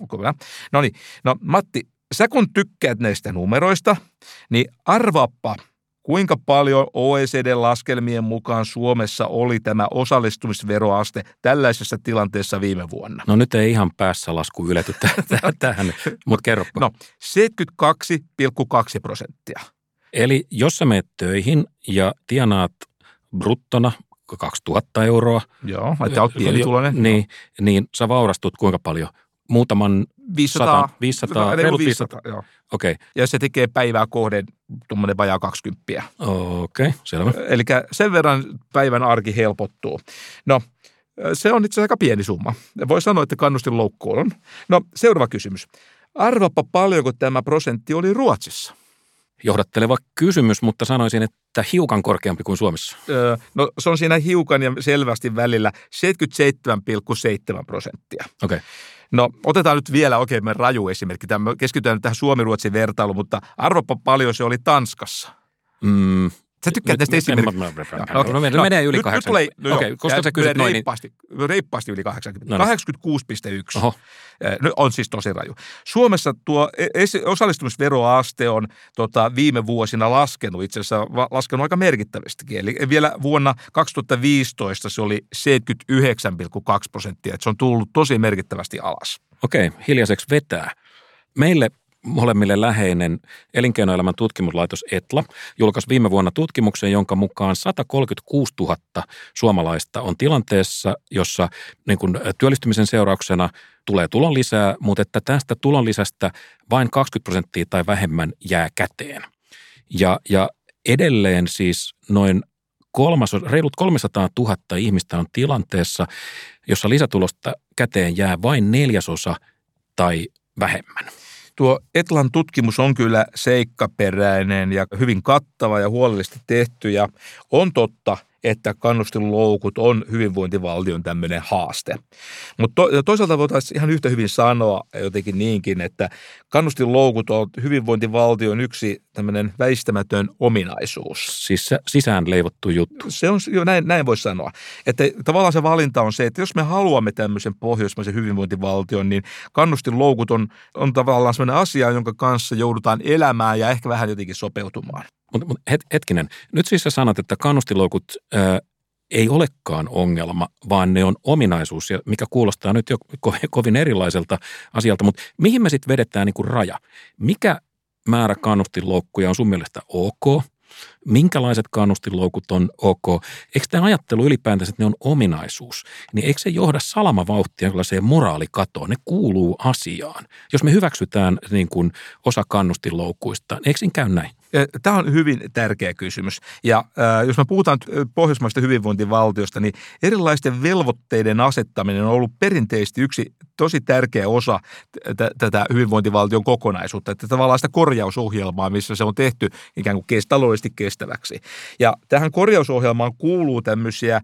S1: No niin, no Matti, sä kun tykkäät näistä numeroista, niin arvaappa, kuinka paljon OECD-laskelmien mukaan Suomessa oli tämä osallistumisveroaste tällaisessa tilanteessa viime vuonna?
S2: No nyt ei ihan päässä lasku ylety tähän, mutta kerropa.
S1: No 72,2 prosenttia.
S2: Eli jos sä menet töihin ja tienaat bruttona 2000 euroa.
S1: Joo, että olet pienituloinen.
S2: Niin, niin sä vaurastut kuinka paljon? Muutaman
S1: 500,
S2: 100, 500, reilut 500. 500
S1: joo. Okei. Okay. Ja se tekee päivää kohden tuommoinen vajaa 20.
S2: Okei, okay, selvä.
S1: Eli sen verran päivän arki helpottuu. No, se on itse asiassa aika pieni summa. Voi sanoa, että kannustin loukkuun on. No, seuraava kysymys. Arvapa paljonko tämä prosentti oli Ruotsissa?
S2: Johdatteleva kysymys, mutta sanoisin, että hiukan korkeampi kuin Suomessa?
S1: Öö, no se on siinä hiukan ja selvästi välillä 77,7 prosenttia.
S2: Okei. Okay.
S1: No otetaan nyt vielä oikein okay, raju esimerkki. Tämä, keskitytään nyt tähän Suomi-Ruotsin vertailuun, mutta arvopa paljon se oli Tanskassa.
S2: Mm,
S1: Sä tykkäät tästä esimerkistä.
S2: No, okay. no, no, menee yli 80.
S1: No,
S2: Okei, okay, koska sä kysyt noin.
S1: Reippaasti, niin... reippaasti yli 80. No, 86,1. Oho. No, on siis tosi raju. Suomessa tuo e- osallistumisveroaste on tota, viime vuosina laskenut, itse asiassa laskenut aika merkittävästikin. Eli vielä vuonna 2015 se oli 79,2 prosenttia, että se on tullut tosi merkittävästi alas.
S2: Okei, hiljaiseksi vetää. Meille molemmille läheinen elinkeinoelämän tutkimuslaitos ETLA julkaisi viime vuonna tutkimuksen, jonka mukaan 136 000 suomalaista on tilanteessa, jossa niin kuin työllistymisen seurauksena tulee tulon lisää, mutta että tästä tulon lisästä vain 20 prosenttia tai vähemmän jää käteen. Ja, ja edelleen siis noin kolmas, reilut 300 000 ihmistä on tilanteessa, jossa lisätulosta käteen jää vain neljäsosa tai vähemmän.
S1: Tuo Etlan tutkimus on kyllä seikkaperäinen ja hyvin kattava ja huolellisesti tehty ja on totta, että kannustinloukut on hyvinvointivaltion tämmöinen haaste. Mutta to, toisaalta voitaisiin ihan yhtä hyvin sanoa jotenkin niinkin, että kannustinloukut on hyvinvointivaltion yksi tämmöinen väistämätön ominaisuus.
S2: Siis sisään leivottu juttu.
S1: Se on, jo näin, näin voisi sanoa. Että tavallaan se valinta on se, että jos me haluamme tämmöisen pohjoismaisen hyvinvointivaltion, niin kannustinloukut on, on tavallaan sellainen asia, jonka kanssa joudutaan elämään ja ehkä vähän jotenkin sopeutumaan.
S2: Mutta mut het, hetkinen, nyt siis sä sanot, että kannustiloukut ää, ei olekaan ongelma, vaan ne on ominaisuus, mikä kuulostaa nyt jo kovin erilaiselta asialta, mutta mihin me sitten vedetään niin kuin raja? Mikä määrä kannustinloukkuja on sun mielestä ok? Minkälaiset kannustinloukut on ok? Eikö tämä ajattelu ylipäätänsä, että ne on ominaisuus, niin eikö se johda salamavauhtia sellaiseen moraalikatoon? Ne kuuluu asiaan. Jos me hyväksytään niin kuin osa kannustinloukuista, niin eikö siinä käy näin?
S1: Tämä on hyvin tärkeä kysymys. Ja jos me puhutaan pohjoismaista hyvinvointivaltiosta, niin erilaisten velvoitteiden asettaminen on ollut perinteisesti yksi tosi tärkeä osa t- tätä hyvinvointivaltion kokonaisuutta. Että tavallaan sitä korjausohjelmaa, missä se on tehty ikään kuin taloudellisesti kestäväksi. Ja tähän korjausohjelmaan kuuluu tämmöisiä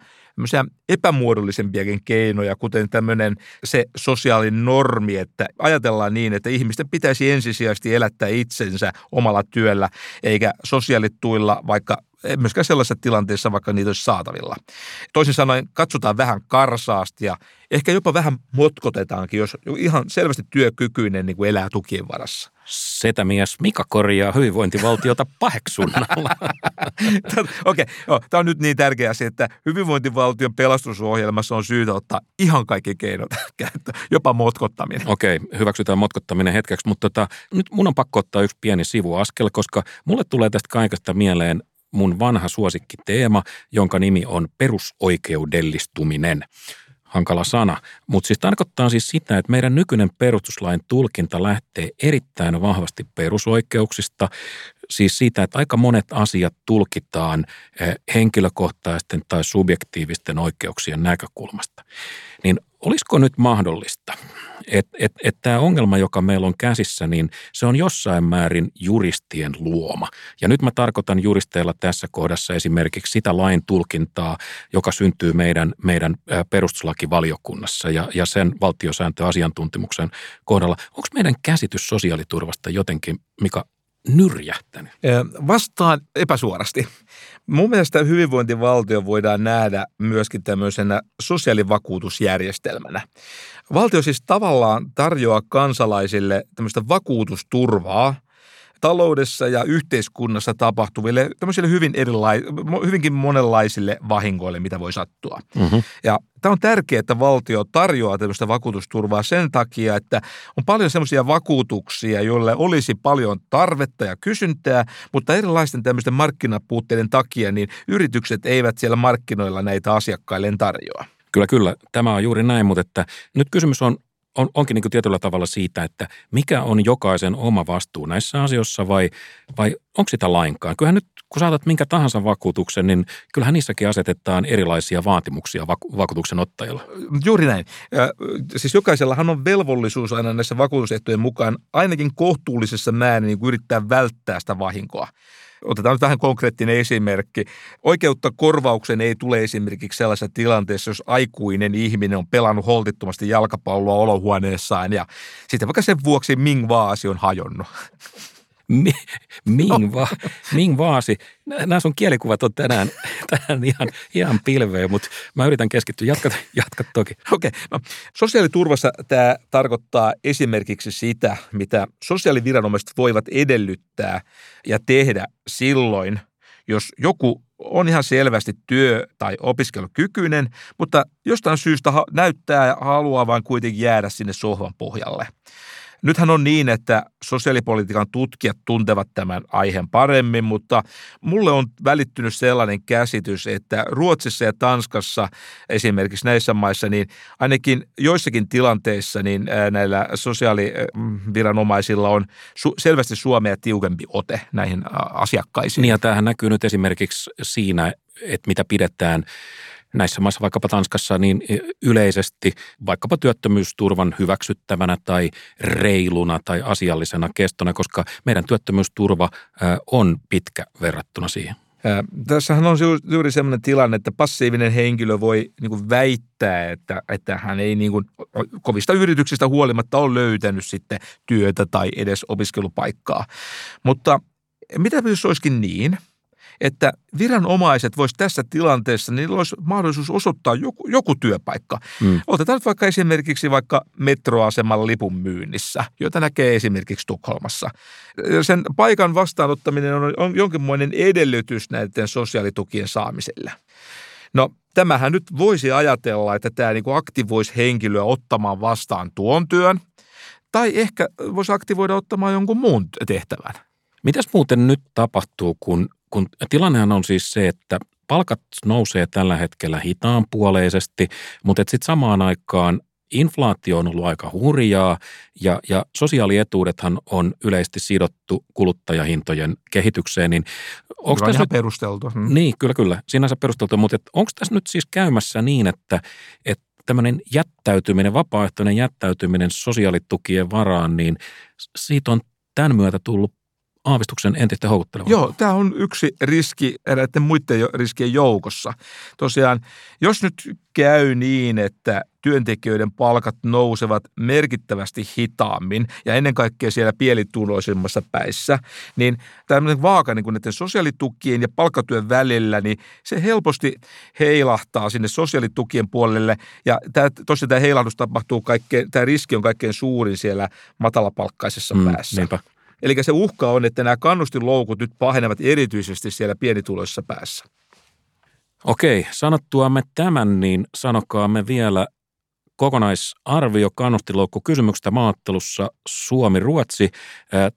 S1: epämuodollisempiakin keinoja, kuten tämmöinen se sosiaalinen normi, että ajatellaan niin, että ihmisten pitäisi ensisijaisesti elättää itsensä omalla työllä, eikä sosiaalituilla, vaikka myöskään sellaisessa tilanteessa, vaikka niitä olisi saatavilla. Toisin sanoen katsotaan vähän karsaasti ja ehkä jopa vähän motkotetaankin, jos ihan selvästi työkykyinen niin kuin elää tukien varassa.
S2: Setämies Mika korjaa hyvinvointivaltiota paheksunnalla.
S1: Okei, okay, tämä on nyt niin tärkeä asia, että hyvinvointivaltion pelastusohjelmassa on syytä ottaa ihan kaikki keinot käyttöön, jopa motkottaminen.
S2: Okei, okay, hyväksytään motkottaminen hetkeksi, mutta tota, nyt mun on pakko ottaa yksi pieni sivuaskel, koska mulle tulee tästä kaikesta mieleen mun vanha suosikkiteema, jonka nimi on perusoikeudellistuminen hankala sana. Mutta siis tarkoittaa siis sitä, että meidän nykyinen perustuslain tulkinta lähtee erittäin vahvasti perusoikeuksista, siis siitä, että aika monet asiat tulkitaan eh, henkilökohtaisten tai subjektiivisten oikeuksien näkökulmasta. Niin olisiko nyt mahdollista, että et, et tämä ongelma, joka meillä on käsissä, niin se on jossain määrin juristien luoma. Ja nyt mä tarkoitan juristeilla tässä kohdassa esimerkiksi sitä lain tulkintaa, joka syntyy meidän, meidän perustuslakivaliokunnassa ja, ja sen valtiosääntöasiantuntemuksen kohdalla. Onko meidän käsitys sosiaaliturvasta jotenkin, mikä nyrjähtänyt?
S1: Vastaan epäsuorasti. Mun mielestä hyvinvointivaltio voidaan nähdä myöskin tämmöisenä sosiaalivakuutusjärjestelmänä. Valtio siis tavallaan tarjoaa kansalaisille tämmöistä vakuutusturvaa taloudessa ja yhteiskunnassa tapahtuville tämmöisille hyvin erilai- hyvinkin monenlaisille vahingoille, mitä voi sattua. Mm-hmm. Ja tämä on tärkeää, että valtio tarjoaa tämmöistä vakuutusturvaa sen takia, että on paljon semmoisia vakuutuksia, joille olisi paljon tarvetta ja kysyntää, mutta erilaisten tämmöisten markkinapuutteiden takia niin yritykset eivät siellä markkinoilla näitä asiakkailleen tarjoa.
S2: Kyllä, kyllä. Tämä on juuri näin, mutta että nyt kysymys on on, onkin niin tietyllä tavalla siitä, että mikä on jokaisen oma vastuu näissä asioissa vai, vai onko sitä lainkaan? Kyllähän nyt, kun saatat minkä tahansa vakuutuksen, niin kyllähän niissäkin asetetaan erilaisia vaatimuksia vaku- vakuutuksen ottajilla.
S1: Juuri näin. Ja, siis jokaisellahan on velvollisuus aina näissä vakuutusehtojen mukaan ainakin kohtuullisessa määrin niin yrittää välttää sitä vahinkoa. Otetaan nyt vähän konkreettinen esimerkki. Oikeutta korvaukseen ei tule esimerkiksi sellaisessa tilanteessa, jos aikuinen ihminen on pelannut holtittomasti jalkapalloa olohuoneessaan ja sitten vaikka sen vuoksi Ming Vaasi on hajonnut.
S2: Ming, no. va, Ming Vaasi. Nämä sun kielikuvat on tänään, tänään ihan, ihan pilveä, mutta mä yritän keskittyä. Jatka, jatka toki.
S1: Okei. Okay. No, sosiaaliturvassa tämä tarkoittaa esimerkiksi sitä, mitä sosiaaliviranomaiset voivat edellyttää ja tehdä silloin, jos joku on ihan selvästi työ- tai opiskelukykyinen, mutta jostain syystä näyttää ja haluaa vain kuitenkin jäädä sinne sohvan pohjalle. Nythän on niin, että sosiaalipolitiikan tutkijat tuntevat tämän aiheen paremmin, mutta mulle on välittynyt sellainen käsitys, että Ruotsissa ja Tanskassa esimerkiksi näissä maissa, niin ainakin joissakin tilanteissa niin näillä sosiaaliviranomaisilla on selvästi Suomea tiukempi ote näihin asiakkaisiin.
S2: Niin ja tämähän näkyy nyt esimerkiksi siinä, että mitä pidetään näissä maissa, vaikkapa Tanskassa, niin yleisesti vaikkapa työttömyysturvan hyväksyttävänä tai reiluna tai asiallisena kestona, koska meidän työttömyysturva on pitkä verrattuna siihen.
S1: Tässähän on juuri sellainen tilanne, että passiivinen henkilö voi niin väittää, että, että hän ei niin kuin, kovista yrityksistä huolimatta ole löytänyt sitten työtä tai edes opiskelupaikkaa. Mutta mitä jos olisikin niin – että viranomaiset voisivat tässä tilanteessa, niin olisi mahdollisuus osoittaa joku, joku työpaikka. Mm. Otetaan nyt vaikka esimerkiksi vaikka metroaseman lipun myynnissä, jota näkee esimerkiksi Tukholmassa. Sen paikan vastaanottaminen on, on jonkinmoinen edellytys näiden sosiaalitukien saamiselle. No tämähän nyt voisi ajatella, että tämä niin kuin aktivoisi henkilöä ottamaan vastaan tuon työn, tai ehkä voisi aktivoida ottamaan jonkun muun tehtävän.
S2: Mitäs muuten nyt tapahtuu, kun kun tilannehan on siis se, että palkat nousee tällä hetkellä hitaanpuoleisesti, mutta sitten samaan aikaan inflaatio on ollut aika hurjaa ja, ja sosiaalietuudethan on yleisesti sidottu kuluttajahintojen kehitykseen. Niin
S1: onko tässä nyt, perusteltu.
S2: Hmm. Niin, kyllä, kyllä. Sinänsä perusteltu, mutta onko tässä nyt siis käymässä niin, että, että tämmöinen jättäytyminen, vapaaehtoinen jättäytyminen sosiaalitukien varaan, niin siitä on tämän myötä tullut aavistuksen entistä houkuttelevaa.
S1: Joo, tämä on yksi riski eräiden muiden riskien joukossa. Tosiaan, jos nyt käy niin, että työntekijöiden palkat nousevat merkittävästi hitaammin ja ennen kaikkea siellä pielituloisimmassa päissä, niin tämmöinen vaaka niin kuin näiden sosiaalitukien ja palkkatyön välillä, niin se helposti heilahtaa sinne sosiaalitukien puolelle ja tämä, tosiaan tämä heilahdus tapahtuu kaikkein, tämä riski on kaikkein suurin siellä matalapalkkaisessa mm, päässä. Niinpä. Eli se uhka on, että nämä kannustinloukut nyt pahenevat erityisesti siellä pienituloisessa päässä.
S2: Okei, sanottuamme tämän, niin sanokaamme vielä kokonaisarvio kannustinloukku kysymyksestä maattelussa Suomi-Ruotsi.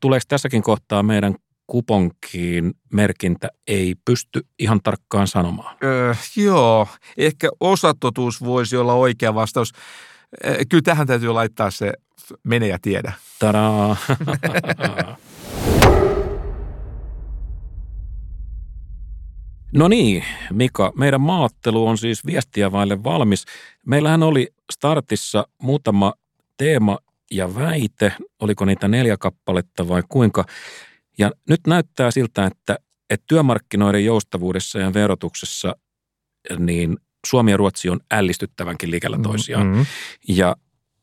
S2: Tuleeko tässäkin kohtaa meidän kuponkiin merkintä ei pysty ihan tarkkaan sanomaan?
S1: Öö, joo, ehkä osatotuus voisi olla oikea vastaus. Kyllä tähän täytyy laittaa se mene ja tiedä.
S2: Tadaa! No niin, Mika, meidän maattelu on siis viestiä vaille valmis. Meillähän oli startissa muutama teema ja väite, oliko niitä neljä kappaletta vai kuinka. Ja nyt näyttää siltä, että, että työmarkkinoiden joustavuudessa ja verotuksessa niin Suomi ja Ruotsi on ällistyttävänkin liikellä toisiaan. Mm-hmm. Ja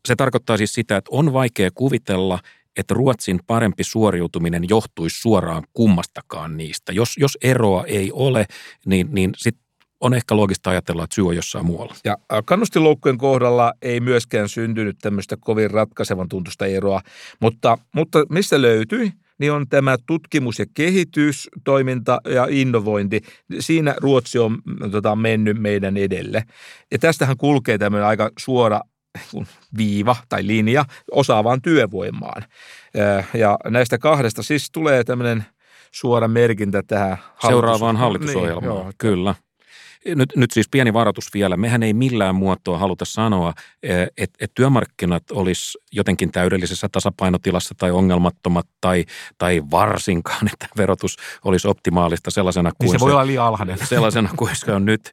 S2: se tarkoittaa siis sitä, että on vaikea kuvitella, että Ruotsin parempi suoriutuminen johtuisi suoraan kummastakaan niistä. Jos, jos eroa ei ole, niin, niin sitten on ehkä loogista ajatella, että syy on jossain muualla.
S1: Ja kannustiloukkujen kohdalla ei myöskään syntynyt tämmöistä kovin ratkaisevan tuntusta eroa, mutta, mutta mistä löytyi? Niin on tämä tutkimus- ja kehitystoiminta ja innovointi. Siinä Ruotsi on tota, mennyt meidän edelle. Ja tästähän kulkee tämmöinen aika suora viiva tai linja osaavaan työvoimaan. Ja näistä kahdesta siis tulee tämmöinen suora merkintä tähän
S2: hallitus... Seuraavaan hallitusohjelmaan, niin, joo. kyllä. Nyt, nyt siis pieni varoitus vielä. Mehän ei millään muotoa haluta sanoa, että et työmarkkinat olisi jotenkin täydellisessä tasapainotilassa tai ongelmattomat tai, tai varsinkaan, että verotus olisi optimaalista sellaisena
S1: kuin niin se, se voi olla liian alhainen.
S2: Sellaisena kuin se on nyt,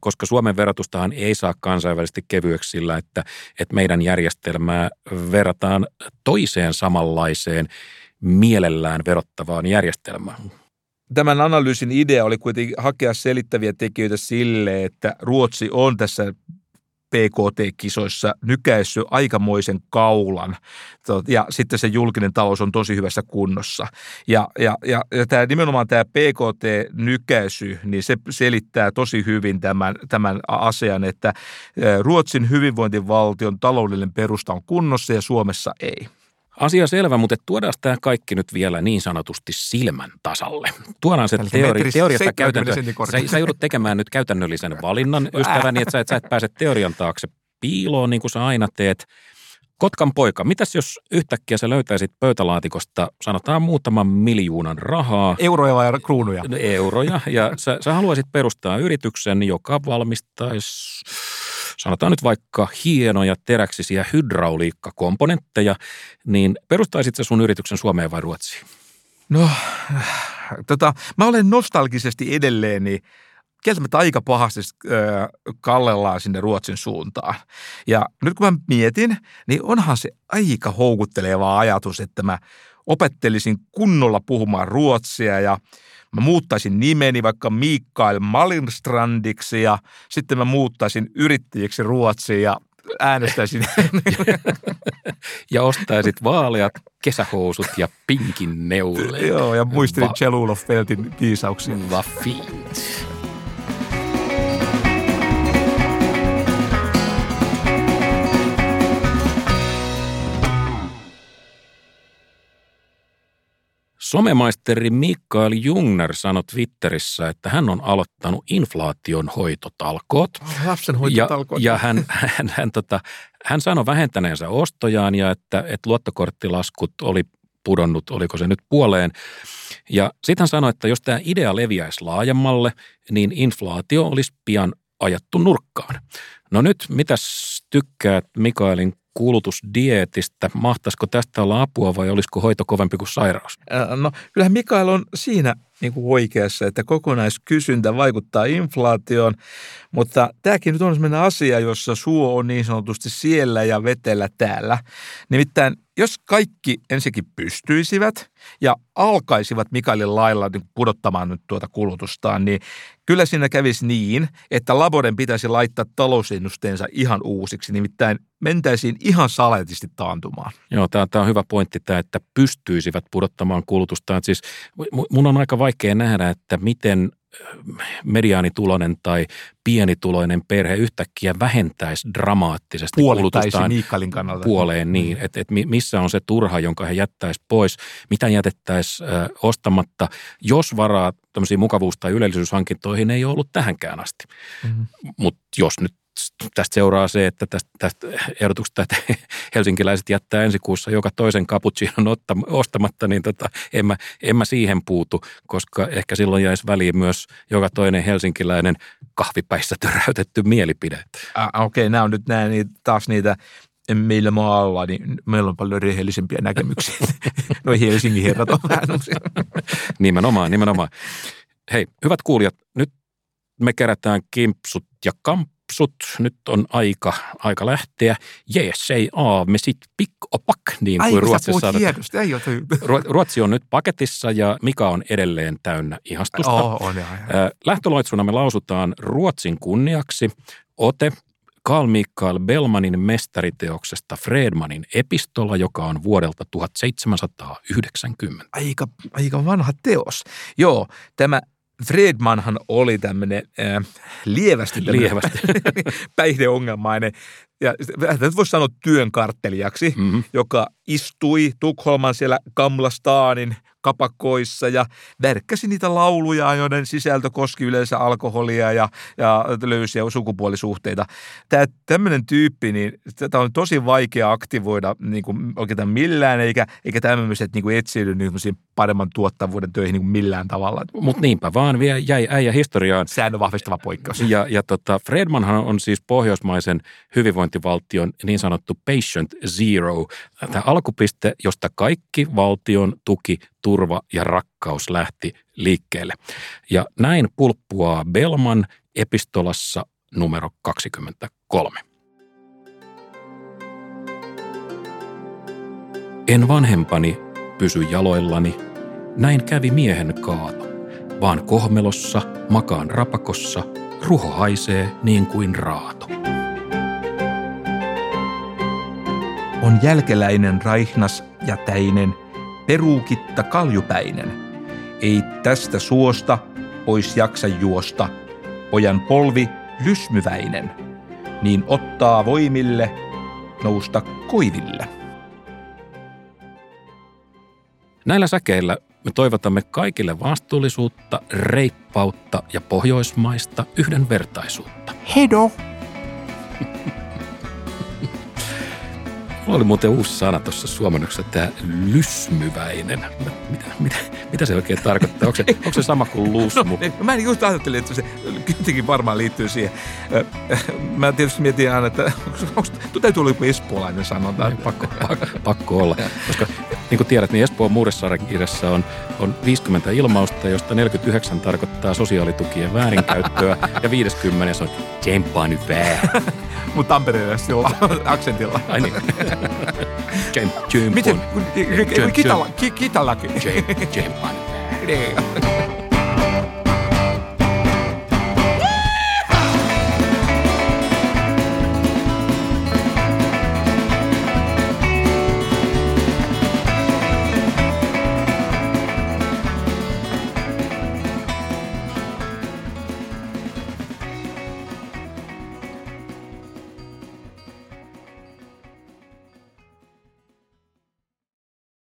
S2: koska Suomen verotustahan ei saa kansainvälisesti kevyeksi sillä, että, että meidän järjestelmää verrataan toiseen samanlaiseen mielellään verottavaan järjestelmään.
S1: Tämän analyysin idea oli kuitenkin hakea selittäviä tekijöitä sille, että Ruotsi on tässä PKT-kisoissa nykäissy aikamoisen kaulan ja sitten se julkinen talous on tosi hyvässä kunnossa. Ja, ja, ja, ja tämä, nimenomaan tämä PKT-nykäisy, niin se selittää tosi hyvin tämän, tämän asian, että Ruotsin hyvinvointivaltion taloudellinen perusta on kunnossa ja Suomessa ei.
S2: Asia selvä, mutta tuodaan tämä kaikki nyt vielä niin sanotusti silmän tasalle. Tuodaan se teori, teoriasta käytäntö. Sä, sä joudut tekemään nyt käytännöllisen valinnan, ystäväni, että sä, et, sä et pääse teorian taakse piiloon, niin kuin sä aina teet. Kotkan poika, mitäs jos yhtäkkiä sä löytäisit pöytälaatikosta, sanotaan muutaman miljoonan rahaa.
S1: Euroja vai kruunuja?
S2: Euroja, ja sä, sä haluaisit perustaa yrityksen, joka valmistaisi sanotaan nyt vaikka hienoja teräksisiä hydrauliikkakomponentteja, niin perustaisit se sun yrityksen Suomeen vai Ruotsiin?
S1: No, tota, mä olen nostalgisesti edelleen niin kieltämättä aika pahasti äh, kallellaan sinne Ruotsin suuntaan. Ja nyt kun mä mietin, niin onhan se aika houkutteleva ajatus, että mä opettelisin kunnolla puhumaan ruotsia ja mä muuttaisin nimeni vaikka Mikael Malinstrandiksi ja sitten mä muuttaisin yrittäjiksi Ruotsiin ja äänestäisin.
S2: ja ostaisit vaaleat kesähousut ja pinkin neuleen.
S1: Joo, ja muistelin Va- Chelulov Feltin viisauksia.
S2: Va. Somemaisteri Mikael Jungner sanoi Twitterissä, että hän on aloittanut inflaation hoitotalkoot.
S1: Oh, lapsen hoitotalkoot.
S2: Ja, ja hän, hän, hän, tota, hän sanoi vähentäneensä ostojaan ja että, että luottokorttilaskut oli pudonnut, oliko se nyt puoleen. Ja sitten hän sanoi, että jos tämä idea leviäisi laajemmalle, niin inflaatio olisi pian ajattu nurkkaan. No nyt, mitäs tykkäät Mikaelin kulutusdietistä. Mahtaisiko tästä olla apua vai olisiko hoito kovempi kuin sairaus?
S1: No kyllähän Mikael on siinä niin kuin oikeassa, että kokonaiskysyntä vaikuttaa inflaatioon, mutta tämäkin nyt on sellainen asia, jossa suo on niin sanotusti siellä ja vetellä täällä. Nimittäin jos kaikki ensinnäkin pystyisivät ja alkaisivat Mikaelin lailla niin pudottamaan nyt tuota kulutustaan, niin kyllä siinä kävisi niin, että Laboren pitäisi laittaa talousennusteensa ihan uusiksi, nimittäin mentäisiin ihan saletisti taantumaan.
S2: Joo, tämä, tämä on hyvä pointti tämä, että pystyisivät pudottamaan kulutustaan. Siis mun on aika vaikea nähdä, että miten mediaanituloinen tai pienituloinen perhe yhtäkkiä vähentäisi dramaattisesti kulutustaan
S1: kannalta.
S2: puoleen niin, että et missä on se turha, jonka he jättäisi pois, mitä jätettäisi äh, ostamatta, jos varaa tämmöisiin mukavuus- tai ylellisyyshankintoihin ei ole ollut tähänkään asti. Mm-hmm. Mutta jos nyt tästä seuraa se, että tästä, tästä ehdotuksesta, että helsinkiläiset jättää ensi kuussa joka toisen cappuccinon ostamatta, niin tota, en, mä, en mä siihen puutu, koska ehkä silloin jäisi väliin myös joka toinen helsinkiläinen kahvipäissä töräytetty mielipide.
S1: Ah, Okei, okay, nämä on nyt nämä, niin taas niitä meillä maalla, niin meillä on paljon rehellisempiä näkemyksiä. no Helsingin herrat on vähän
S2: Nimenomaan, nimenomaan. Hei, hyvät kuulijat, nyt me kerätään kimpsut ja kamp napsut, nyt on aika, aika lähteä. Jees, ei aa, me sit pick opak, niin kuin Ai, Ruotsissa.
S1: Hienosti, ei
S2: Ruotsi on nyt paketissa ja Mika on edelleen täynnä ihastusta.
S1: Oh, on,
S2: ja, ja. Lähtöloitsuna me lausutaan Ruotsin kunniaksi ote Carl Michael Bellmanin mestariteoksesta Fredmanin epistola, joka on vuodelta 1790.
S1: Aika, aika vanha teos. Joo, tämä Fredmanhan oli tämmöinen äh, lievästi,
S2: lievästi.
S1: päihdeongelmainen ja nyt voisi sanoa työn karttelijaksi, mm-hmm. joka istui Tukholman siellä Kamlastaanin kapakoissa ja värkkäsi niitä lauluja, joiden sisältö koski yleensä alkoholia ja, ja löysiä sukupuolisuhteita. Tämä tämmöinen tyyppi, niin tätä on tosi vaikea aktivoida niin kuin oikeastaan millään, eikä, eikä tämmöiset niin kuin etsiydy niin paremman tuottavuuden töihin niin kuin millään tavalla.
S2: Mutta niinpä vaan vielä jäi äijä historiaan.
S1: Säännön vahvistava poikkeus.
S2: Ja, ja tota, Fredmanhan on siis pohjoismaisen hyvinvointivaltion niin sanottu patient zero, tämä alkupiste, josta kaikki valtion tuki turva ja rakkaus lähti liikkeelle. Ja näin pulppuaa Belman epistolassa numero 23. En vanhempani pysy jaloillani, näin kävi miehen kaava. vaan kohmelossa, makaan rapakossa, ruho haisee niin kuin raato.
S1: On jälkeläinen raihnas ja täinen, peruukitta kaljupäinen. Ei tästä suosta pois jaksa juosta, pojan polvi lysmyväinen, niin ottaa voimille nousta koiville.
S2: Näillä säkeillä me toivotamme kaikille vastuullisuutta, reippautta ja pohjoismaista yhdenvertaisuutta.
S1: Hedo!
S2: Mulla oli muuten uusi sana tuossa suomennoksessa, tämä lysmyväinen. Mitä, mitä, mitä se oikein tarkoittaa? Onko se, onko se sama kuin lusmu?
S1: No, mä just ajattelin, että se jotenkin varmaan liittyy siihen. Mä tietysti mietin aina, että onko, täytyy olla joku espoolainen sanonta.
S2: Niin, pakko, pakko, pakko olla, koska niin kuin tiedät, niin Espoon Muuressaaren kirjassa on, on 50 ilmausta, josta 49 tarkoittaa sosiaalitukien väärinkäyttöä ja 50 on tsempaa nyt.
S1: Mutta tamperelaisella aksentilla.
S2: Ai niin.
S1: Miten? Kitalakin.
S2: Tsempaa nyt vähän.